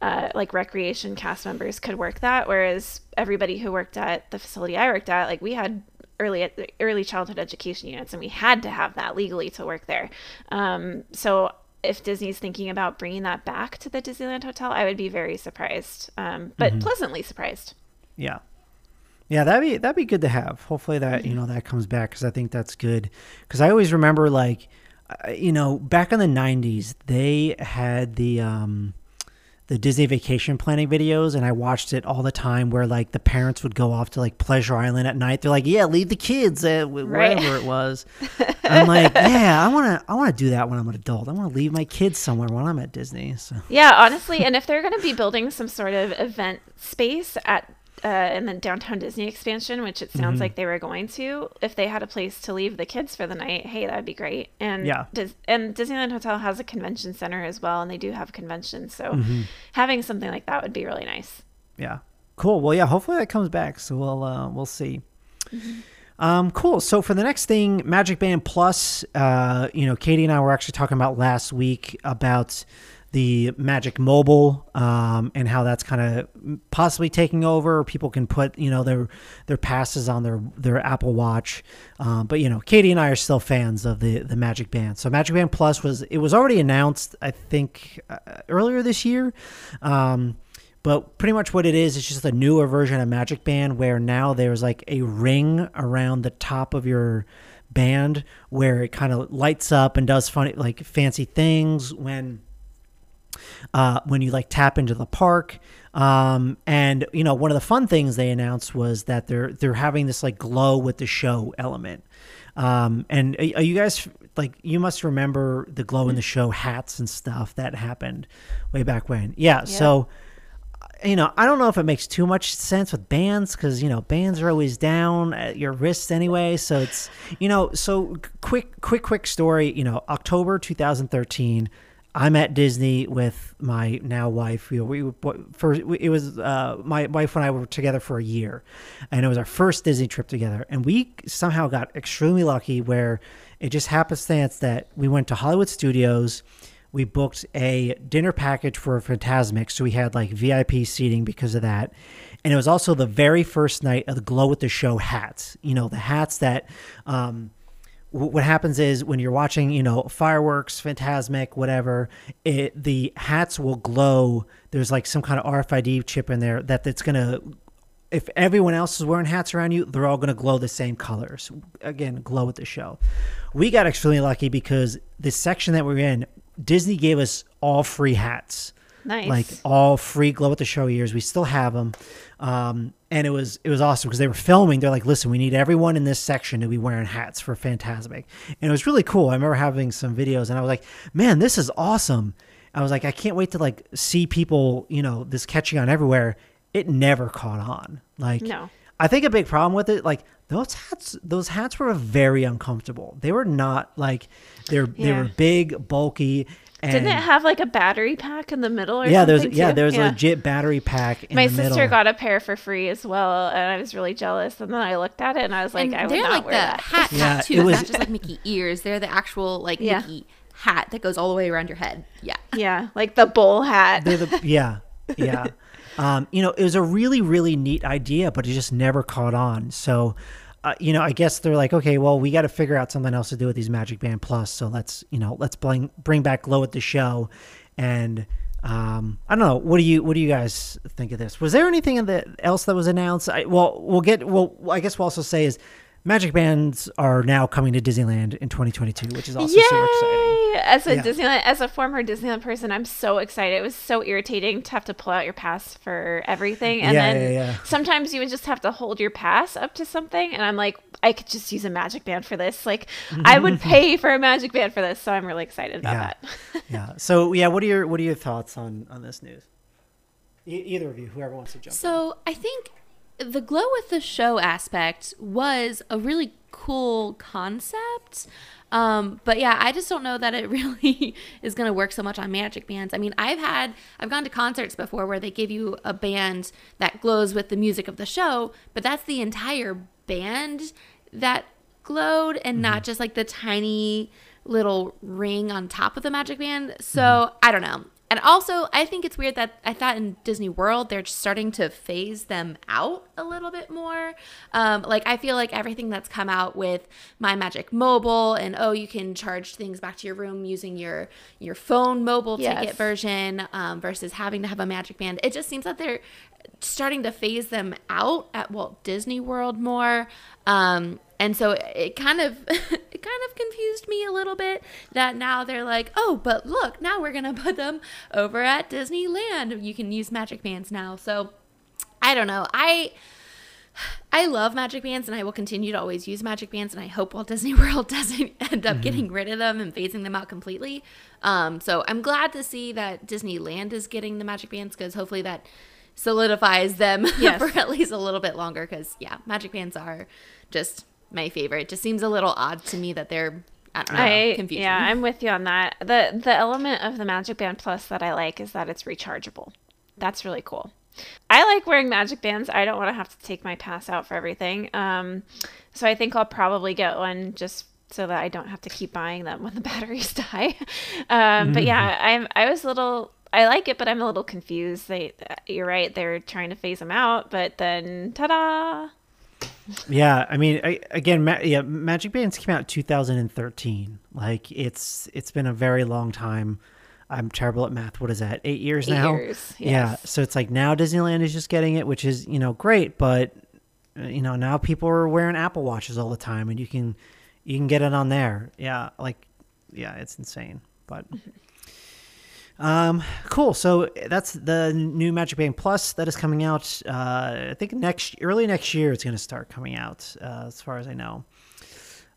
uh, like recreation cast members could work that. Whereas everybody who worked at the facility I worked at, like we had early early childhood education units, and we had to have that legally to work there. Um, so if Disney's thinking about bringing that back to the Disneyland Hotel, I would be very surprised, um, but pleasantly surprised. Yeah. Yeah, that'd be that'd be good to have. Hopefully that you know that comes back because I think that's good. Because I always remember like, uh, you know, back in the '90s they had the um, the Disney vacation planning videos, and I watched it all the time. Where like the parents would go off to like Pleasure Island at night. They're like, "Yeah, leave the kids at wh- Right. wherever it was." I'm like, "Yeah, I want to I want to do that when I'm an adult. I want to leave my kids somewhere when I'm at Disney." So Yeah, honestly, and if they're going to be building some sort of event space at uh, in the downtown Disney expansion, which it sounds like they were going to, if they had a place to leave the kids for the night, hey, that'd be great. And Yeah. Dis- and Disneyland Hotel has a convention center as well, and they do have conventions, so having something like that would be really nice. Yeah. Cool. Well, yeah. Hopefully that comes back. So we'll uh, we'll see. Um, cool. So for the next thing, Magic Band Plus, uh, you know, Katie and I were actually talking about last week about the Magic Mobile um, and how that's kind of possibly taking over. People can put you know their their passes on their their Apple Watch, um, but you know, Katie and I are still fans of the the Magic Band. So Magic Band Plus was it was already announced, I think, uh, earlier this year. Um, but pretty much what it is, it's just a newer version of Magic Band where now there's like a ring around the top of your band where it kind of lights up and does funny, like fancy things when uh, when you like tap into the park. Um, and you know, one of the fun things they announced was that they're they're having this like glow with the show element. Um, and are are you guys like you must remember the glow in the show hats and stuff that happened way back when? Yeah. So you know, I don't know if it makes too much sense with bands because you know bands are always down at your wrists anyway. So it's you know, so quick, quick, quick story. You know, October 2013. I'm at Disney with my now wife. Know, we for it was uh, my wife and I were together for a year, and it was our first Disney trip together. And we somehow got extremely lucky where it just happenstance that we went to Hollywood Studios we booked a dinner package for Fantasmic, so we had like VIP seating because of that. And it was also the very first night of the Glow with the Show hats. You know, the hats that um, what happens is when you're watching, you know, fireworks, Fantasmic, whatever, it, the hats will glow. There's like some kind of RFID chip in there that that's gonna. If everyone else is wearing hats around you, they're all to glow the same colors. Again, glow with the show. We got extremely lucky because the section that we're in, Disney gave us all free hats Nice. like all free glow at the show years. We still have them, um, and it was it was awesome because they were filming. They're like, listen, we need everyone in this section to be wearing hats for Fantasmic, and it was really cool. I remember having some videos, and I was like, man, this is awesome. I was like, I can't wait to like see people, you know, this catching on everywhere. It never caught on. Like, No. I think a big problem with it, like those hats, those hats were very uncomfortable. They were not like they're they were big, bulky. And Didn't it have like a battery pack in the middle or yeah, there's something? yeah, too? there's a legit battery pack in My the sister middle. got a pair for free as well, and I was really jealous. And then I looked at it and I was like, and I would they're not like wear the that. hat Yeah, hat too. it It's not just like Mickey ears. They're the actual like Yeah. Mickey hat that goes all the way around your head. Yeah. Yeah, like the bowl hat. They're the yeah, yeah. Um, you know, it was a really really neat idea, but it just never caught on. So, you know, I guess they're like, okay, well, we got to figure out something else to do with these Magic Band Plus. So let's you know let's bring bring back Glow at the show, and. Um, I don't know. What do you What do you guys think of this? Was there anything in the, else that was announced? I, well, we'll get. Well, I guess we'll also say is Magic Bands are now coming to Disneyland in 2022, which is also super exciting. Yay! As a Yeah. Disneyland, as a former Disneyland person, I'm so excited. It was so irritating to have to pull out your pass for everything, and Yeah, then yeah, yeah. sometimes you would just have to hold your pass up to something, and I'm like, I could just use a magic band for this. Like, I would pay for a magic band for this, so I'm really excited about Yeah. that. yeah. So yeah, what are your what are your thoughts on on this news? E- either of you, whoever wants to jump. in. So I think the glow with the show aspect was a really cool concept. Um, but yeah, I just don't know that it really is going to work so much on magic bands. I mean, I've had, I've gone to concerts before where they give you a band that glows with the music of the show, but that's the entire band that glowed and not just like the tiny little ring on top of the magic band. So I don't know. And also, I think it's weird that I thought in Disney World they're starting to phase them out a little bit more. Um, like I feel like everything that's come out with My Magic Mobile and oh, you can charge things back to your room using your your phone mobile Yes. ticket version um, versus having to have a Magic Band. It just seems that they're starting to phase them out at Walt Disney World more. Um, and so it kind of it kind of confused me a little bit that now they're like, "Oh, but look, now we're going to put them over at Disneyland. You can use magic bands now." So I don't know. I I love magic bands and I will continue to always use magic bands and I hope Walt Disney World doesn't end up getting rid of them and phasing them out completely. Um, so I'm glad to see that Disneyland is getting the magic bands because hopefully that solidifies them Yes. for at least a little bit longer. Because yeah, magic bands are just my favorite. It just seems a little odd to me that they're I don't know I confusing. yeah, I'm with you on that. the The element of the Magic Band Plus that I like is that it's rechargeable. That's really cool. I like wearing Magic Bands. I don't want to have to take my pass out for everything. Um, so I think I'll probably get one just so that I don't have to keep buying them when the batteries die. Um, but yeah, I'm I was a little. I like it, but I'm a little confused. They, you're right. They're trying to phase them out, but then, ta-da! Yeah, I mean, I, again, ma- yeah, Magic Bands came out 2013. Like, it's it's been a very long time. I'm terrible at math. What is that? Eight years Eight now. years, Yeah. So it's like now Disneyland is just getting it, which is you know great, but uh, you know now people are wearing Apple watches all the time, and you can you can get it on there. Yeah, like yeah, it's insane. But um, cool. So that's the new Magic Band Plus that is coming out. Uh, I think next early next year it's going to start coming out, uh, as far as I know.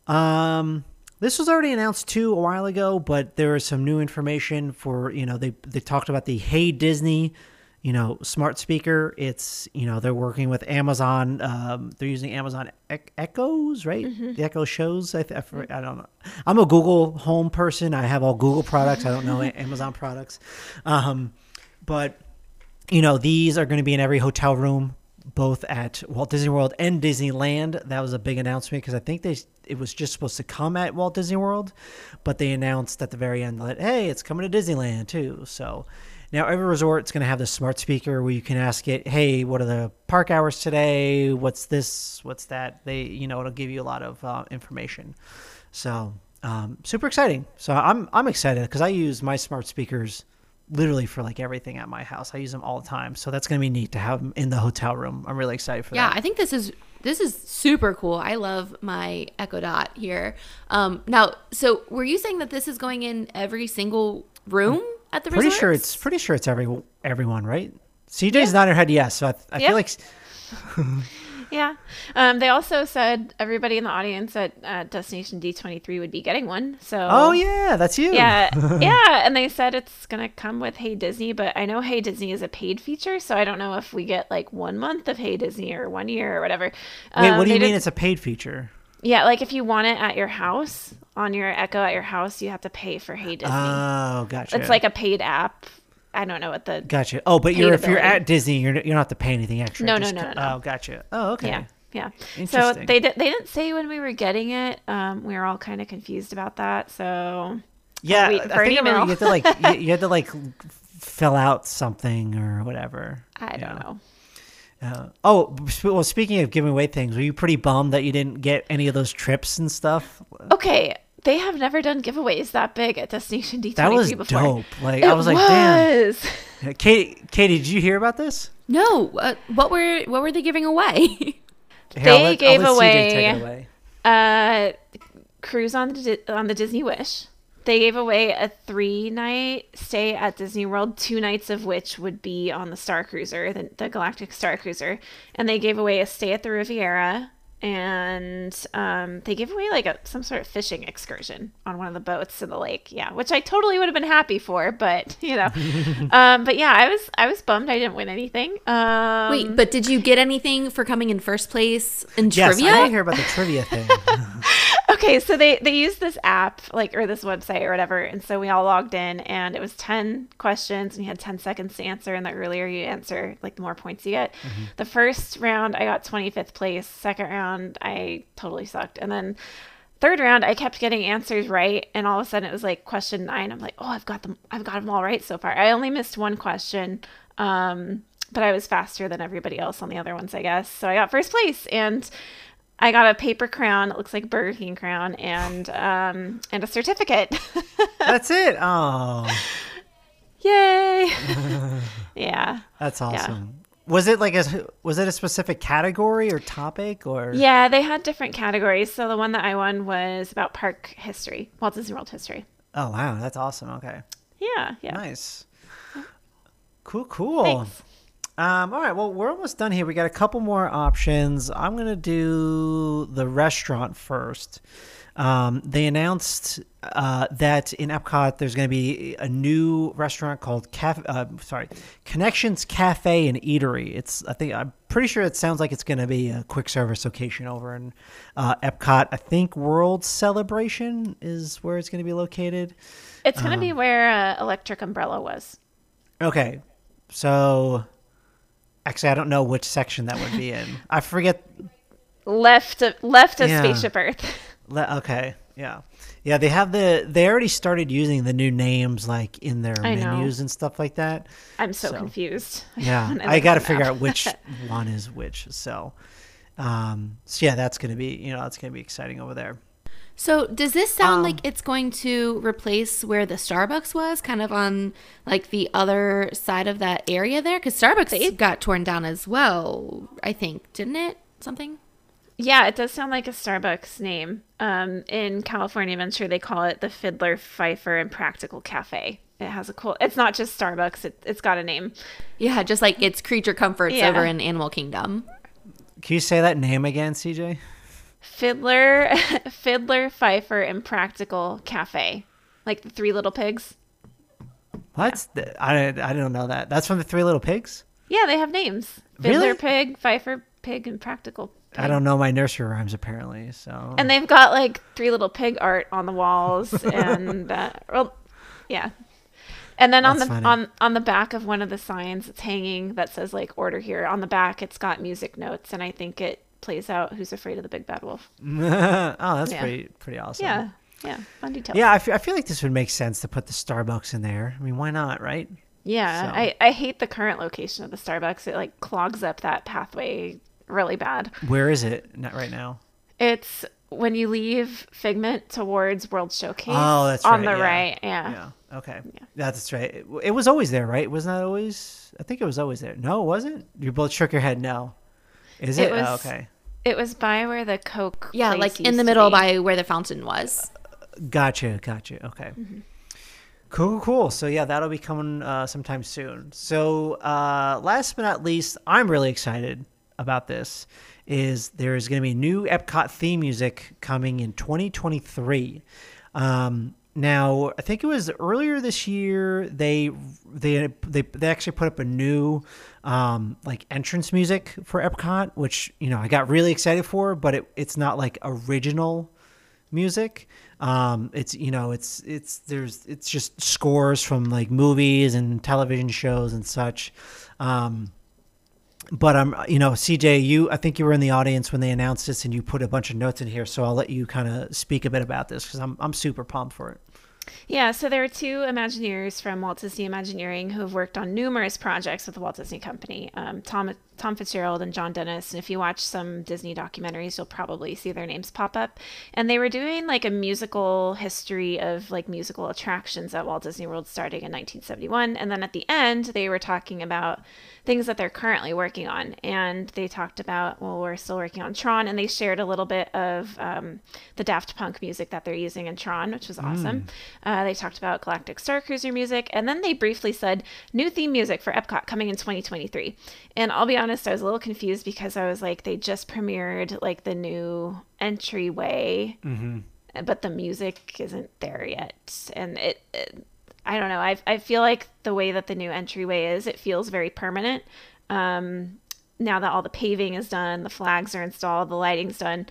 Um, this was already announced too a while ago, but there is some new information for you know they they talked about the Hey Disney, you know, smart speaker. It's you know they're working with Amazon. Um, they're using Amazon e- Echoes, right? The Echo shows. I, th- I, for- I don't know. I'm a Google Home person. I have all Google products. I don't know Amazon products. Um, but you know these are going to be in every hotel room both at Walt Disney World and Disneyland. That was a big announcement because I think they it was just supposed to come at Walt Disney World, but they announced at the very end that hey, it's coming to Disneyland too. So now every resort's going to have this smart speaker where you can ask it, hey, what are the park hours today? What's this? What's that? They you know it'll give you a lot of uh, information. So um, super exciting. So I'm I'm excited because I use my smart speakers literally for like everything at my house. I use them all the time. So that's going to be neat to have them in the hotel room. I'm really excited for Yeah, that. Yeah, I think this is this is super cool. I love my Echo Dot here. Um, now, so were you saying that this is going in every single room at the Pretty resorts? sure it's pretty sure it's every everyone, right? CJ's nodding her head yes. So I, I Yeah. feel like Yeah. Um, they also said everybody in the audience at uh, Destination D23 would be getting one. So. Oh yeah, that's you. Yeah, yeah, and they said it's gonna come with Hey Disney, but I know Hey Disney is a paid feature, so I don't know if we get like one month of Hey Disney or one year or whatever. Wait, Um, what do you mean did- it's a paid feature? Yeah, like if you want it at your house on your Echo at your house, you have to pay for Hey Disney. Oh, gotcha. it's like a paid app. I don't know what the gotcha. Oh, but you're if you're at Disney, you're you don't have to pay anything extra. No, no, no, no, no. Oh, gotcha. Oh, okay. yeah yeah. So they they didn't say when we were getting it. Um, we were all kind of confused about that. So Yeah, I think I email. you had to like you, you had to like fill out something or whatever. I don't know. Uh, oh, well, speaking of giving away things, were you pretty bummed that you didn't get any of those trips and stuff? Okay, they have never done giveaways that big at Destination D23 That was before. dope. Like It I was like, damn. Katie, Katie, did you hear about this? No, uh, what were what were they giving away? Here, They let- gave let CJ take away- it away. Uh, cruise on the on the Disney Wish. They gave away a three night stay at Disney World, two nights of which would be on the Star Cruiser, the, the Galactic Star Cruiser, and they gave away a stay at the Riviera, and um, they gave away like a some sort of fishing excursion on one of the boats in the lake. Yeah, which I totally would have been happy for, but you know, um, but yeah, I was I was bummed I didn't win anything. Um, Wait, but did you get anything for coming in first place in Yes, trivia? I didn't hear about the trivia thing. okay so they they used this app like or this website or whatever and so we all logged in and it was 10 questions and you had 10 seconds to answer and the earlier you answer like the more points you get. The first round i got 25th place. Second round i totally sucked. And then third round i kept getting answers right and all of a sudden it was like question nine. I'm like oh i've got them i've got them all right so far. I only missed one question um but i was faster than everybody else on the other ones i guess. So i got first place and I got a paper crown. It looks like a Burger King crown, and um, and a certificate. That's it. Oh, Yay! yeah, that's awesome. Was it like a was it a specific category or topic or? yeah. They had different categories. So the one that I won was about park history, Walt Disney World history. Oh wow, that's awesome. Okay, Yeah, yeah. nice. Cool, cool. Thanks. Um, all right, well, we're almost done here. We got a couple more options. I'm gonna do the restaurant first. um, they announced uh, that in Epcot there's going to be a new restaurant called Cafe. Uh, sorry, Connections Cafe and Eatery. It's I think I'm pretty sure it sounds like it's going to be a quick service location over in uh, Epcot. I think World Celebration is where it's going to be located. It's going to be where uh, Electric Umbrella was. Okay, so actually I don't know which section that would be in. I forget. Left of, left of Yeah. Spaceship Earth. Le- Okay, yeah, yeah. They have the. They already started using the new names like in their I know. menus and stuff like that. I'm so, So, confused. Yeah, When I got to figure out which one is which. So, um, so yeah, that's gonna be you know that's gonna be exciting over there. So does this sound Um, like it's going to replace where the Starbucks was, kind of on like the other side of that area there? Because Starbucks They- got torn down as well, I think, didn't it? Something. Yeah, it does sound like a Starbucks name. Um, in California Adventure, they call it the Fiddler, Fifer, and Practical Cafe. It has a cool. It's not just Starbucks. It, it's got a name. Yeah, just like it's creature comforts Yeah. over in Animal Kingdom. Can you say that name again, CJ? Fiddler, Fiddler, Fifer, and Practical Cafe, like the Three Little Pigs. What? I I don't know that. That's from the Three Little Pigs. Yeah, they have names. Fiddler Really? Pig, Fifer Pig, and Practical. Pig. I don't know my nursery rhymes apparently. So And they've got like Three Little Pig art on the walls, and that. Well, yeah. And then on the funny. on on the back of one of the signs, it's hanging that says like "Order here." On the back, it's got music notes, and I think it plays out "Who's Afraid of the Big Bad Wolf." oh, that's Yeah. pretty pretty awesome. Yeah, yeah, fun details. Yeah, I fe- I feel like this would make sense to put the Starbucks in there. I mean, why not, right? Yeah, So- I, I hate the current location of the Starbucks. It like clogs up that pathway really bad. Where is it? Not right now. It's when you leave Figment towards World Showcase. Oh, that's on right, the yeah. right. Yeah. Yeah. Okay. Yeah. That's right. It, it was always there, right? Wasn't that always? I think it was always there. No, it wasn't. You both shook your head. No. Is it? It was- oh, okay. It was by where the Coke. Yeah, place like in the middle by where the fountain was. Gotcha. Gotcha. Okay. Mm-hmm. Cool, cool, cool. So yeah, that'll be coming uh, sometime soon. So uh, last but not least, I'm really excited about this. Is there is going to be new Epcot theme music coming in 2023? Um, now, I think it was earlier this year. They they they they actually put up a new um, like entrance music for Epcot, which you know I got really excited for, but it, it's not like original music. Um, it's you know it's it's there's it's just scores from like movies and television shows and such. Um, but I'm you know CJ, you I think you were in the audience when they announced this and you put a bunch of notes in here, so I'll let you kind of speak a bit about this because I'm I'm super pumped for it. Yeah, so there are two Imagineers from Walt Disney Imagineering who have worked on numerous projects with the Walt Disney Company. Um, Tom Tom Fitzgerald and John Dennis. And if you watch some Disney documentaries, you'll probably see their names pop up. And they were doing like a musical history of like musical attractions at Walt Disney World starting in 1971. And then at the end, they were talking about things that they're currently working on. And they talked about, well, we're still working on Tron, and they shared a little bit of um, the Daft Punk music that they're using in Tron, which was awesome. Uh, they talked about Galactic Star Cruiser music, and then they briefly said new theme music for Epcot coming in 2023. And I'll be honest, I was a little confused because I was like, they just premiered like the new entryway, but the music isn't there yet, and it. it I don't know. I, I feel like the way that the new entryway is, it feels very permanent. Um, now that all the paving is done, the flags are installed, the lighting's done,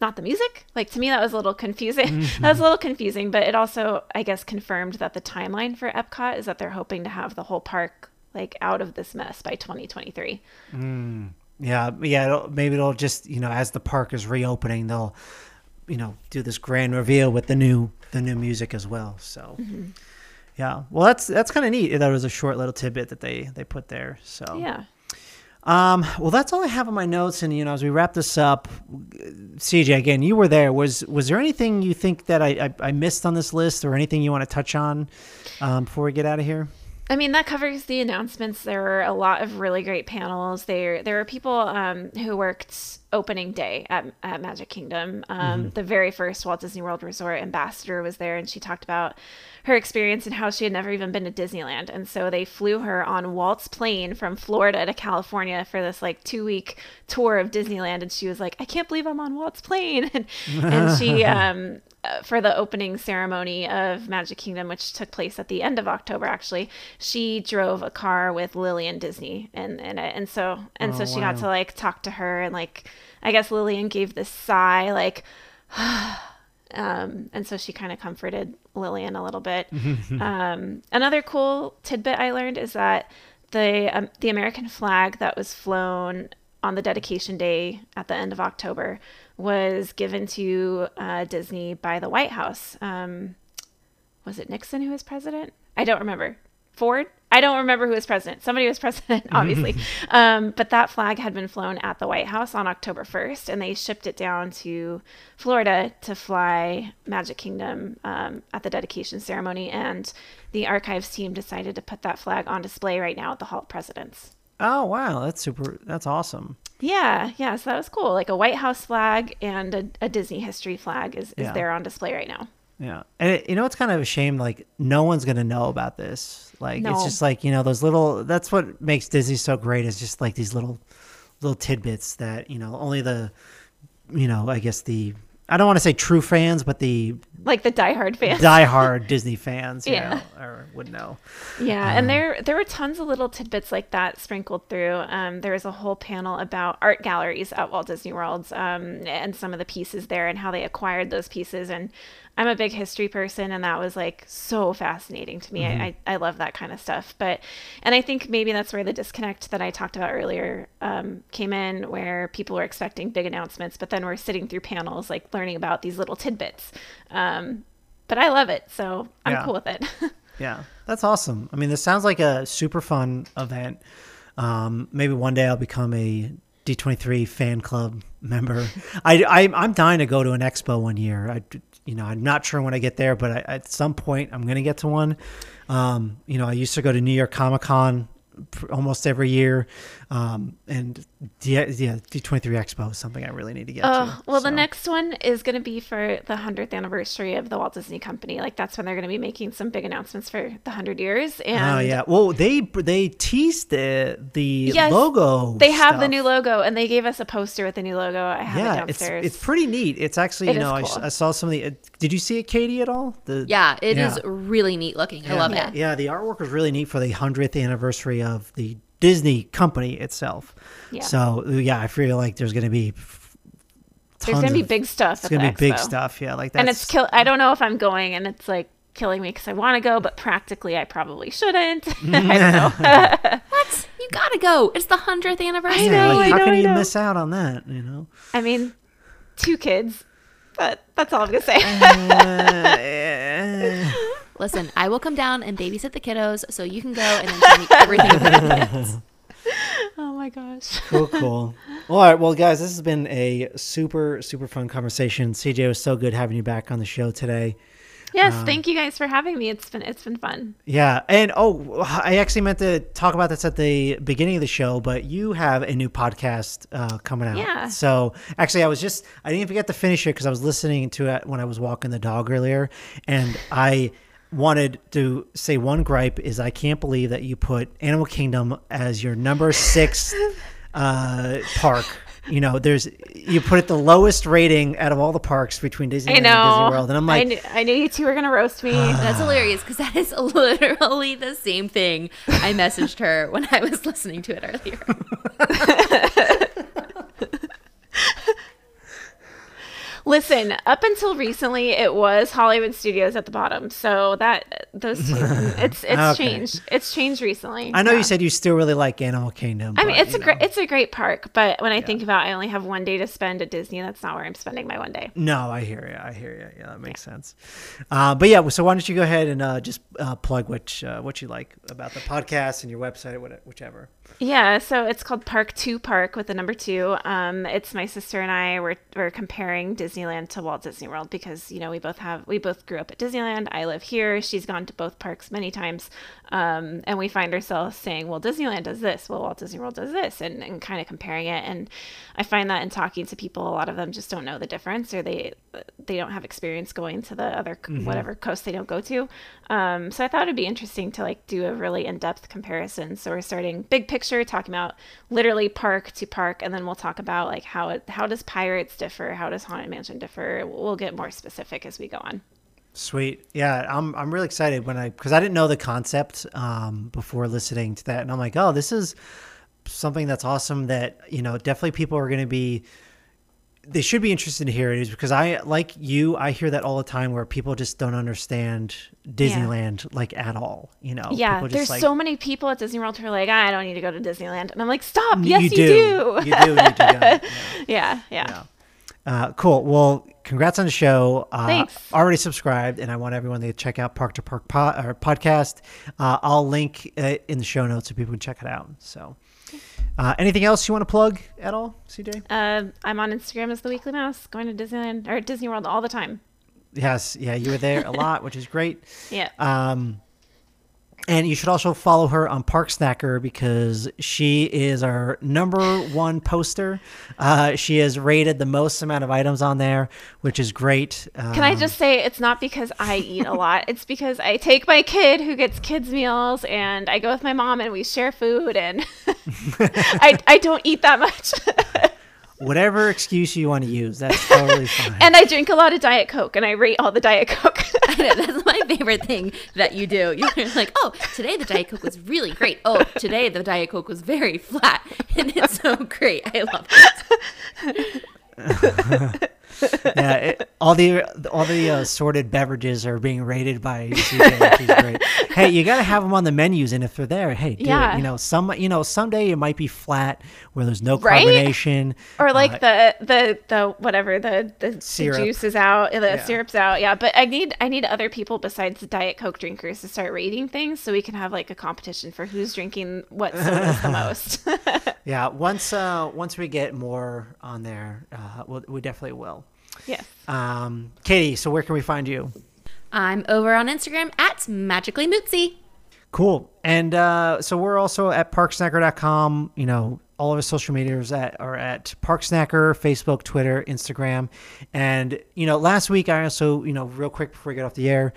not the music. Like to me, that was a little confusing. that was a little confusing, but it also, I guess, confirmed that the timeline for Epcot is that they're hoping to have the whole park like out of this mess by 2023. Yeah, yeah. It'll, maybe it'll just you know as the park is reopening, they'll you know do this grand reveal with the new the new music as well. So. Yeah, well, that's that's kind of neat. That was a short little tidbit that they they put there. So Yeah. Um, well, that's all I have on my notes. And you know, as we wrap this up, CJ, again, you were there. Was was there anything you think that I I, I missed on this list, or anything you want to touch on um, before we get out of here? I mean, that covers the announcements. There were a lot of really great panels. There, there were people um, who worked opening day at, at Magic Kingdom. Um, Mm-hmm. The very first Walt Disney World Resort ambassador was there, and she talked about her experience and how she had never even been to Disneyland. And so they flew her on Walt's plane from Florida to California for this like two week tour of Disneyland. And she was like, I can't believe I'm on Walt's plane. and, and she, um, uh, for the opening ceremony of Magic Kingdom, which took place at the end of October, actually, she drove a car with Lillian Disney, and and and so and so Oh, she got to like talk to her, and like I guess Lillian gave this sigh, like, um, and so she kind of comforted Lillian a little bit. um, another cool tidbit I learned is that the um, the American flag that was flown on the dedication day at the end of October was given to uh, Disney by the White House. Um, was it Nixon who was president? I don't remember. Ford? I don't remember who was president. Somebody was president, obviously. um, but that flag had been flown at the White House on October 1st, and they shipped it down to Florida to fly Magic Kingdom um, at the dedication ceremony. And the archives team decided to put that flag on display right now at the Hall of Presidents. Oh wow, that's super. That's awesome. Yeah, yeah, so that was cool. Like a White House flag and a, a Disney history flag is, is Yeah. there on display right now. Yeah, and it, you know it's kind of a shame. Like no one's gonna know about this. Like it's just like you know those little. That's what makes Disney so great. Is just like these little, little tidbits that you know only the, you know I guess the I don't want to say true fans, but the Like the diehard fans. diehard Disney fans, you Yeah. know, or would know. Yeah, and there there were tons of little tidbits like that sprinkled through. Um, there was a whole panel about art galleries at Walt Disney World um, and some of the pieces there and how they acquired those pieces. And I'm a big history person, and that was like so fascinating to me. I, I I love that kind of stuff. But and I think maybe that's where the disconnect that I talked about earlier um, came in, where people were expecting big announcements, but then we're sitting through panels like learning about these little tidbits. Um, but I love it, so I'm Yeah. cool with it. Yeah, that's awesome. I mean, this sounds like a super fun event. Um, maybe one day I'll become a D23 fan club member. I, I I'm dying to go to an expo one year. I you know I'm not sure when I get there, but I, at some point I'm gonna get to one. Um, you know, I used to go to New York Comic Con almost every year, um, and D, yeah, D23 Expo is something I really need to get Oh, to. well, the next one is going to be for the 100th anniversary of the Walt Disney Company. Like, that's when they're going to be making some big announcements for the 100 years. And Oh yeah. Well, they they teased the the Yes, logo. they have the new logo, and they gave us a poster with the new logo. I have it yeah, it's downstairs. it's pretty neat. It's actually, you know, I s- cool. I, saw some of the. Uh, did you see it, Katie, at all? The Yeah, it is Yeah. really neat looking. I love yeah. it. Yeah, the artwork was really neat for the hundredth anniversary of the Disney company itself. Yeah. So yeah, I feel like there's going to be. f- There's going to be big stuff. It's going to the be big stuff. Yeah, like that's. And it's kill. I don't know if I'm going, and it's like killing me because I want to go, but practically I probably shouldn't. I don't know. What? You gotta go. It's the hundredth anniversary. I know, like, I how know, can I you know. miss out on that? You know. I mean, two kids. But that's all I'm gonna say. Uh, Listen, I will come down and babysit the kiddos so you can go and then tell me everything about it. oh my gosh. cool, cool. All right, well, guys, this has been a super, super fun conversation. CJ it was so good having you back on the show today. Yes, Um, thank you guys for having me. It's been it's been fun. Yeah, and oh, I actually meant to talk about this at the beginning of the show, but you have a new podcast uh, coming out. Yeah. So actually, I was just I didn't even get to finish it because I was listening to it when I was walking the dog earlier, and I wanted to say one gripe is I can't believe that you put Animal Kingdom as your number six uh, park. You know, there's you put it the lowest rating out of all the parks between Disneyland and Disney World, and I'm I like, knew, I knew you two were gonna roast me. That's hilarious because that is literally the same thing I messaged her when I was listening to it earlier. Listen, up until recently, it was Hollywood Studios at the bottom. So that those two, it's it's Okay. changed. It's changed recently. I know Yeah. you said you still really like Animal Kingdom. I mean, it's a great it's a great park, but when I think about, I only have one day to spend at Disney. That's not where I'm spending my one day. No, I hear you. I hear you. Yeah, that makes sense. Uh, but yeah, so why don't you go ahead and uh, just uh, plug what uh, what you like about the podcast and your website, or whichever. Yeah, so it's called Park Two Park with the number two. Um, it's my sister and I. We're we're comparing Disneyland to Walt Disney World because you know we both have we both grew up at Disneyland. I live here. She's gone to both parks many times, um, and we find ourselves saying, "Well, Disneyland does this. Well, Walt Disney World does this," and, and kind of comparing it. And I find that in talking to people, a lot of them just don't know the difference, or they they don't have experience going to the other mm-hmm. whatever coast they don't go to. Um, so I thought it'd be interesting to like do a really in depth comparison. So we're starting big picture picture, talking about literally park to park, and then we'll talk about like how it, how does Pirates differ, how does Haunted Mansion differ. We'll get more specific as we go on. Sweet, yeah, I'm I'm really excited when I because I didn't know the concept um, before listening to that, and I'm like, oh, this is something that's awesome. That you know, definitely people are going to be they should be interested to hear it is because I like you. I hear that all the time where people just don't understand Disneyland yeah. like at all. You know, yeah. There's like, so many people at Disney World who are like, I don't need to go to Disneyland, and I'm like, stop. Yes, you, you do. do. You do. Need to go. yeah, yeah. yeah. Uh, cool. Well, congrats on the show. Uh, Thanks. Already subscribed, and I want everyone to check out Park to Park po- podcast. Uh, I'll link it in the show notes so people can check it out. So. Uh, anything else you want to plug at all, CJ? Uh, I'm on Instagram as the Weekly Mouse, going to Disneyland or Disney World all the time. Yes, yeah, you were there a lot, which is great. Yeah. Um, and you should also follow her on Park Snacker because she is our number one poster. Uh, she has rated the most amount of items on there, which is great. Um, Can I um, just say it's not because I eat a lot. It's because I take my kid who gets kids meals and I go with my mom and we share food and I, I don't eat that much. whatever excuse you want to use, that's totally fine. and I drink a lot of Diet Coke, and I rate all the Diet Coke. know, that's my favorite thing that you do. You're like, oh, today the Diet Coke was really great. Oh, today the Diet Coke was very flat, and it's so great. I love it. yeah, it, all the all the uh, sorted beverages are being rated by CJ, is great. Hey, you got to have them on the menus, and if they're there, hey, yeah, it. you know, some you know someday it might be flat where there's no right? carbonation, or like uh, the the the whatever the the, syrup. juice is out, the yeah. syrup's out. Yeah, but I need I need other people besides the Diet Coke drinkers to start rating things so we can have like a competition for who's drinking what sodas the most. yeah, once uh once we get more on there, uh, we'll, we definitely will. Yes. Um, Katie, so where can we find you? I'm over on Instagram at magically mootsy. Cool. And uh, so we're also at parksnacker.com. You know, all of our social medias at, are at parksnacker, Facebook, Twitter, Instagram. And, you know, last week I also, you know, real quick before we get off the air,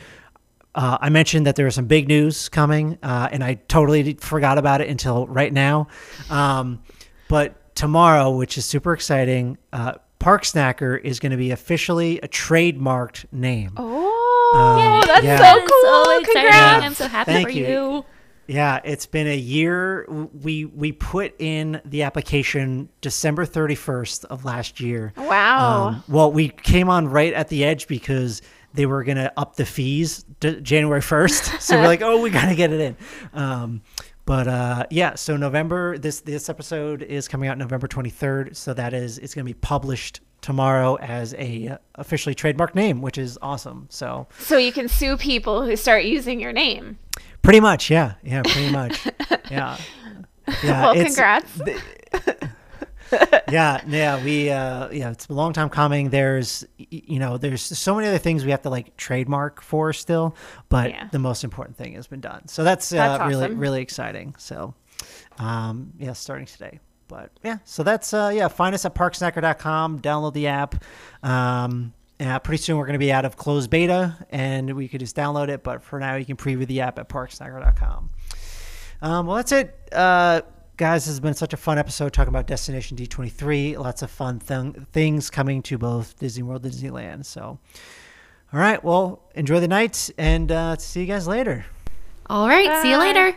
uh, I mentioned that there was some big news coming, uh, and I totally forgot about it until right now. Um, but tomorrow, which is super exciting, uh, Park Snacker is going to be officially a trademarked name. Oh, um, that's yeah. so cool! So Congrats! Yeah. I'm so happy Thank for you. you. Yeah, it's been a year. We we put in the application December 31st of last year. Wow. Um, well, we came on right at the edge because they were going to up the fees January 1st. so we're like, oh, we got to get it in. Um, but uh, yeah, so November this this episode is coming out November 23rd, so that is it's going to be published tomorrow as a uh, officially trademark name, which is awesome. So So you can sue people who start using your name. Pretty much, yeah. Yeah, pretty much. yeah. Yeah. Well, congrats. yeah, yeah, we uh yeah, it's a long time coming. There's you know, there's so many other things we have to like trademark for still, but yeah. the most important thing has been done. So that's, uh, that's awesome. really really exciting. So um yeah, starting today. But yeah, so that's uh yeah, find us at parksnacker.com, download the app. Um yeah, pretty soon we're going to be out of closed beta and we could just download it, but for now you can preview the app at parksnacker.com. Um, well, that's it. Uh, guys, this has been such a fun episode talking about Destination D23. Lots of fun th- things coming to both Disney World and Disneyland. So, all right, well, enjoy the night and uh, see you guys later. All right, Bye. see you later.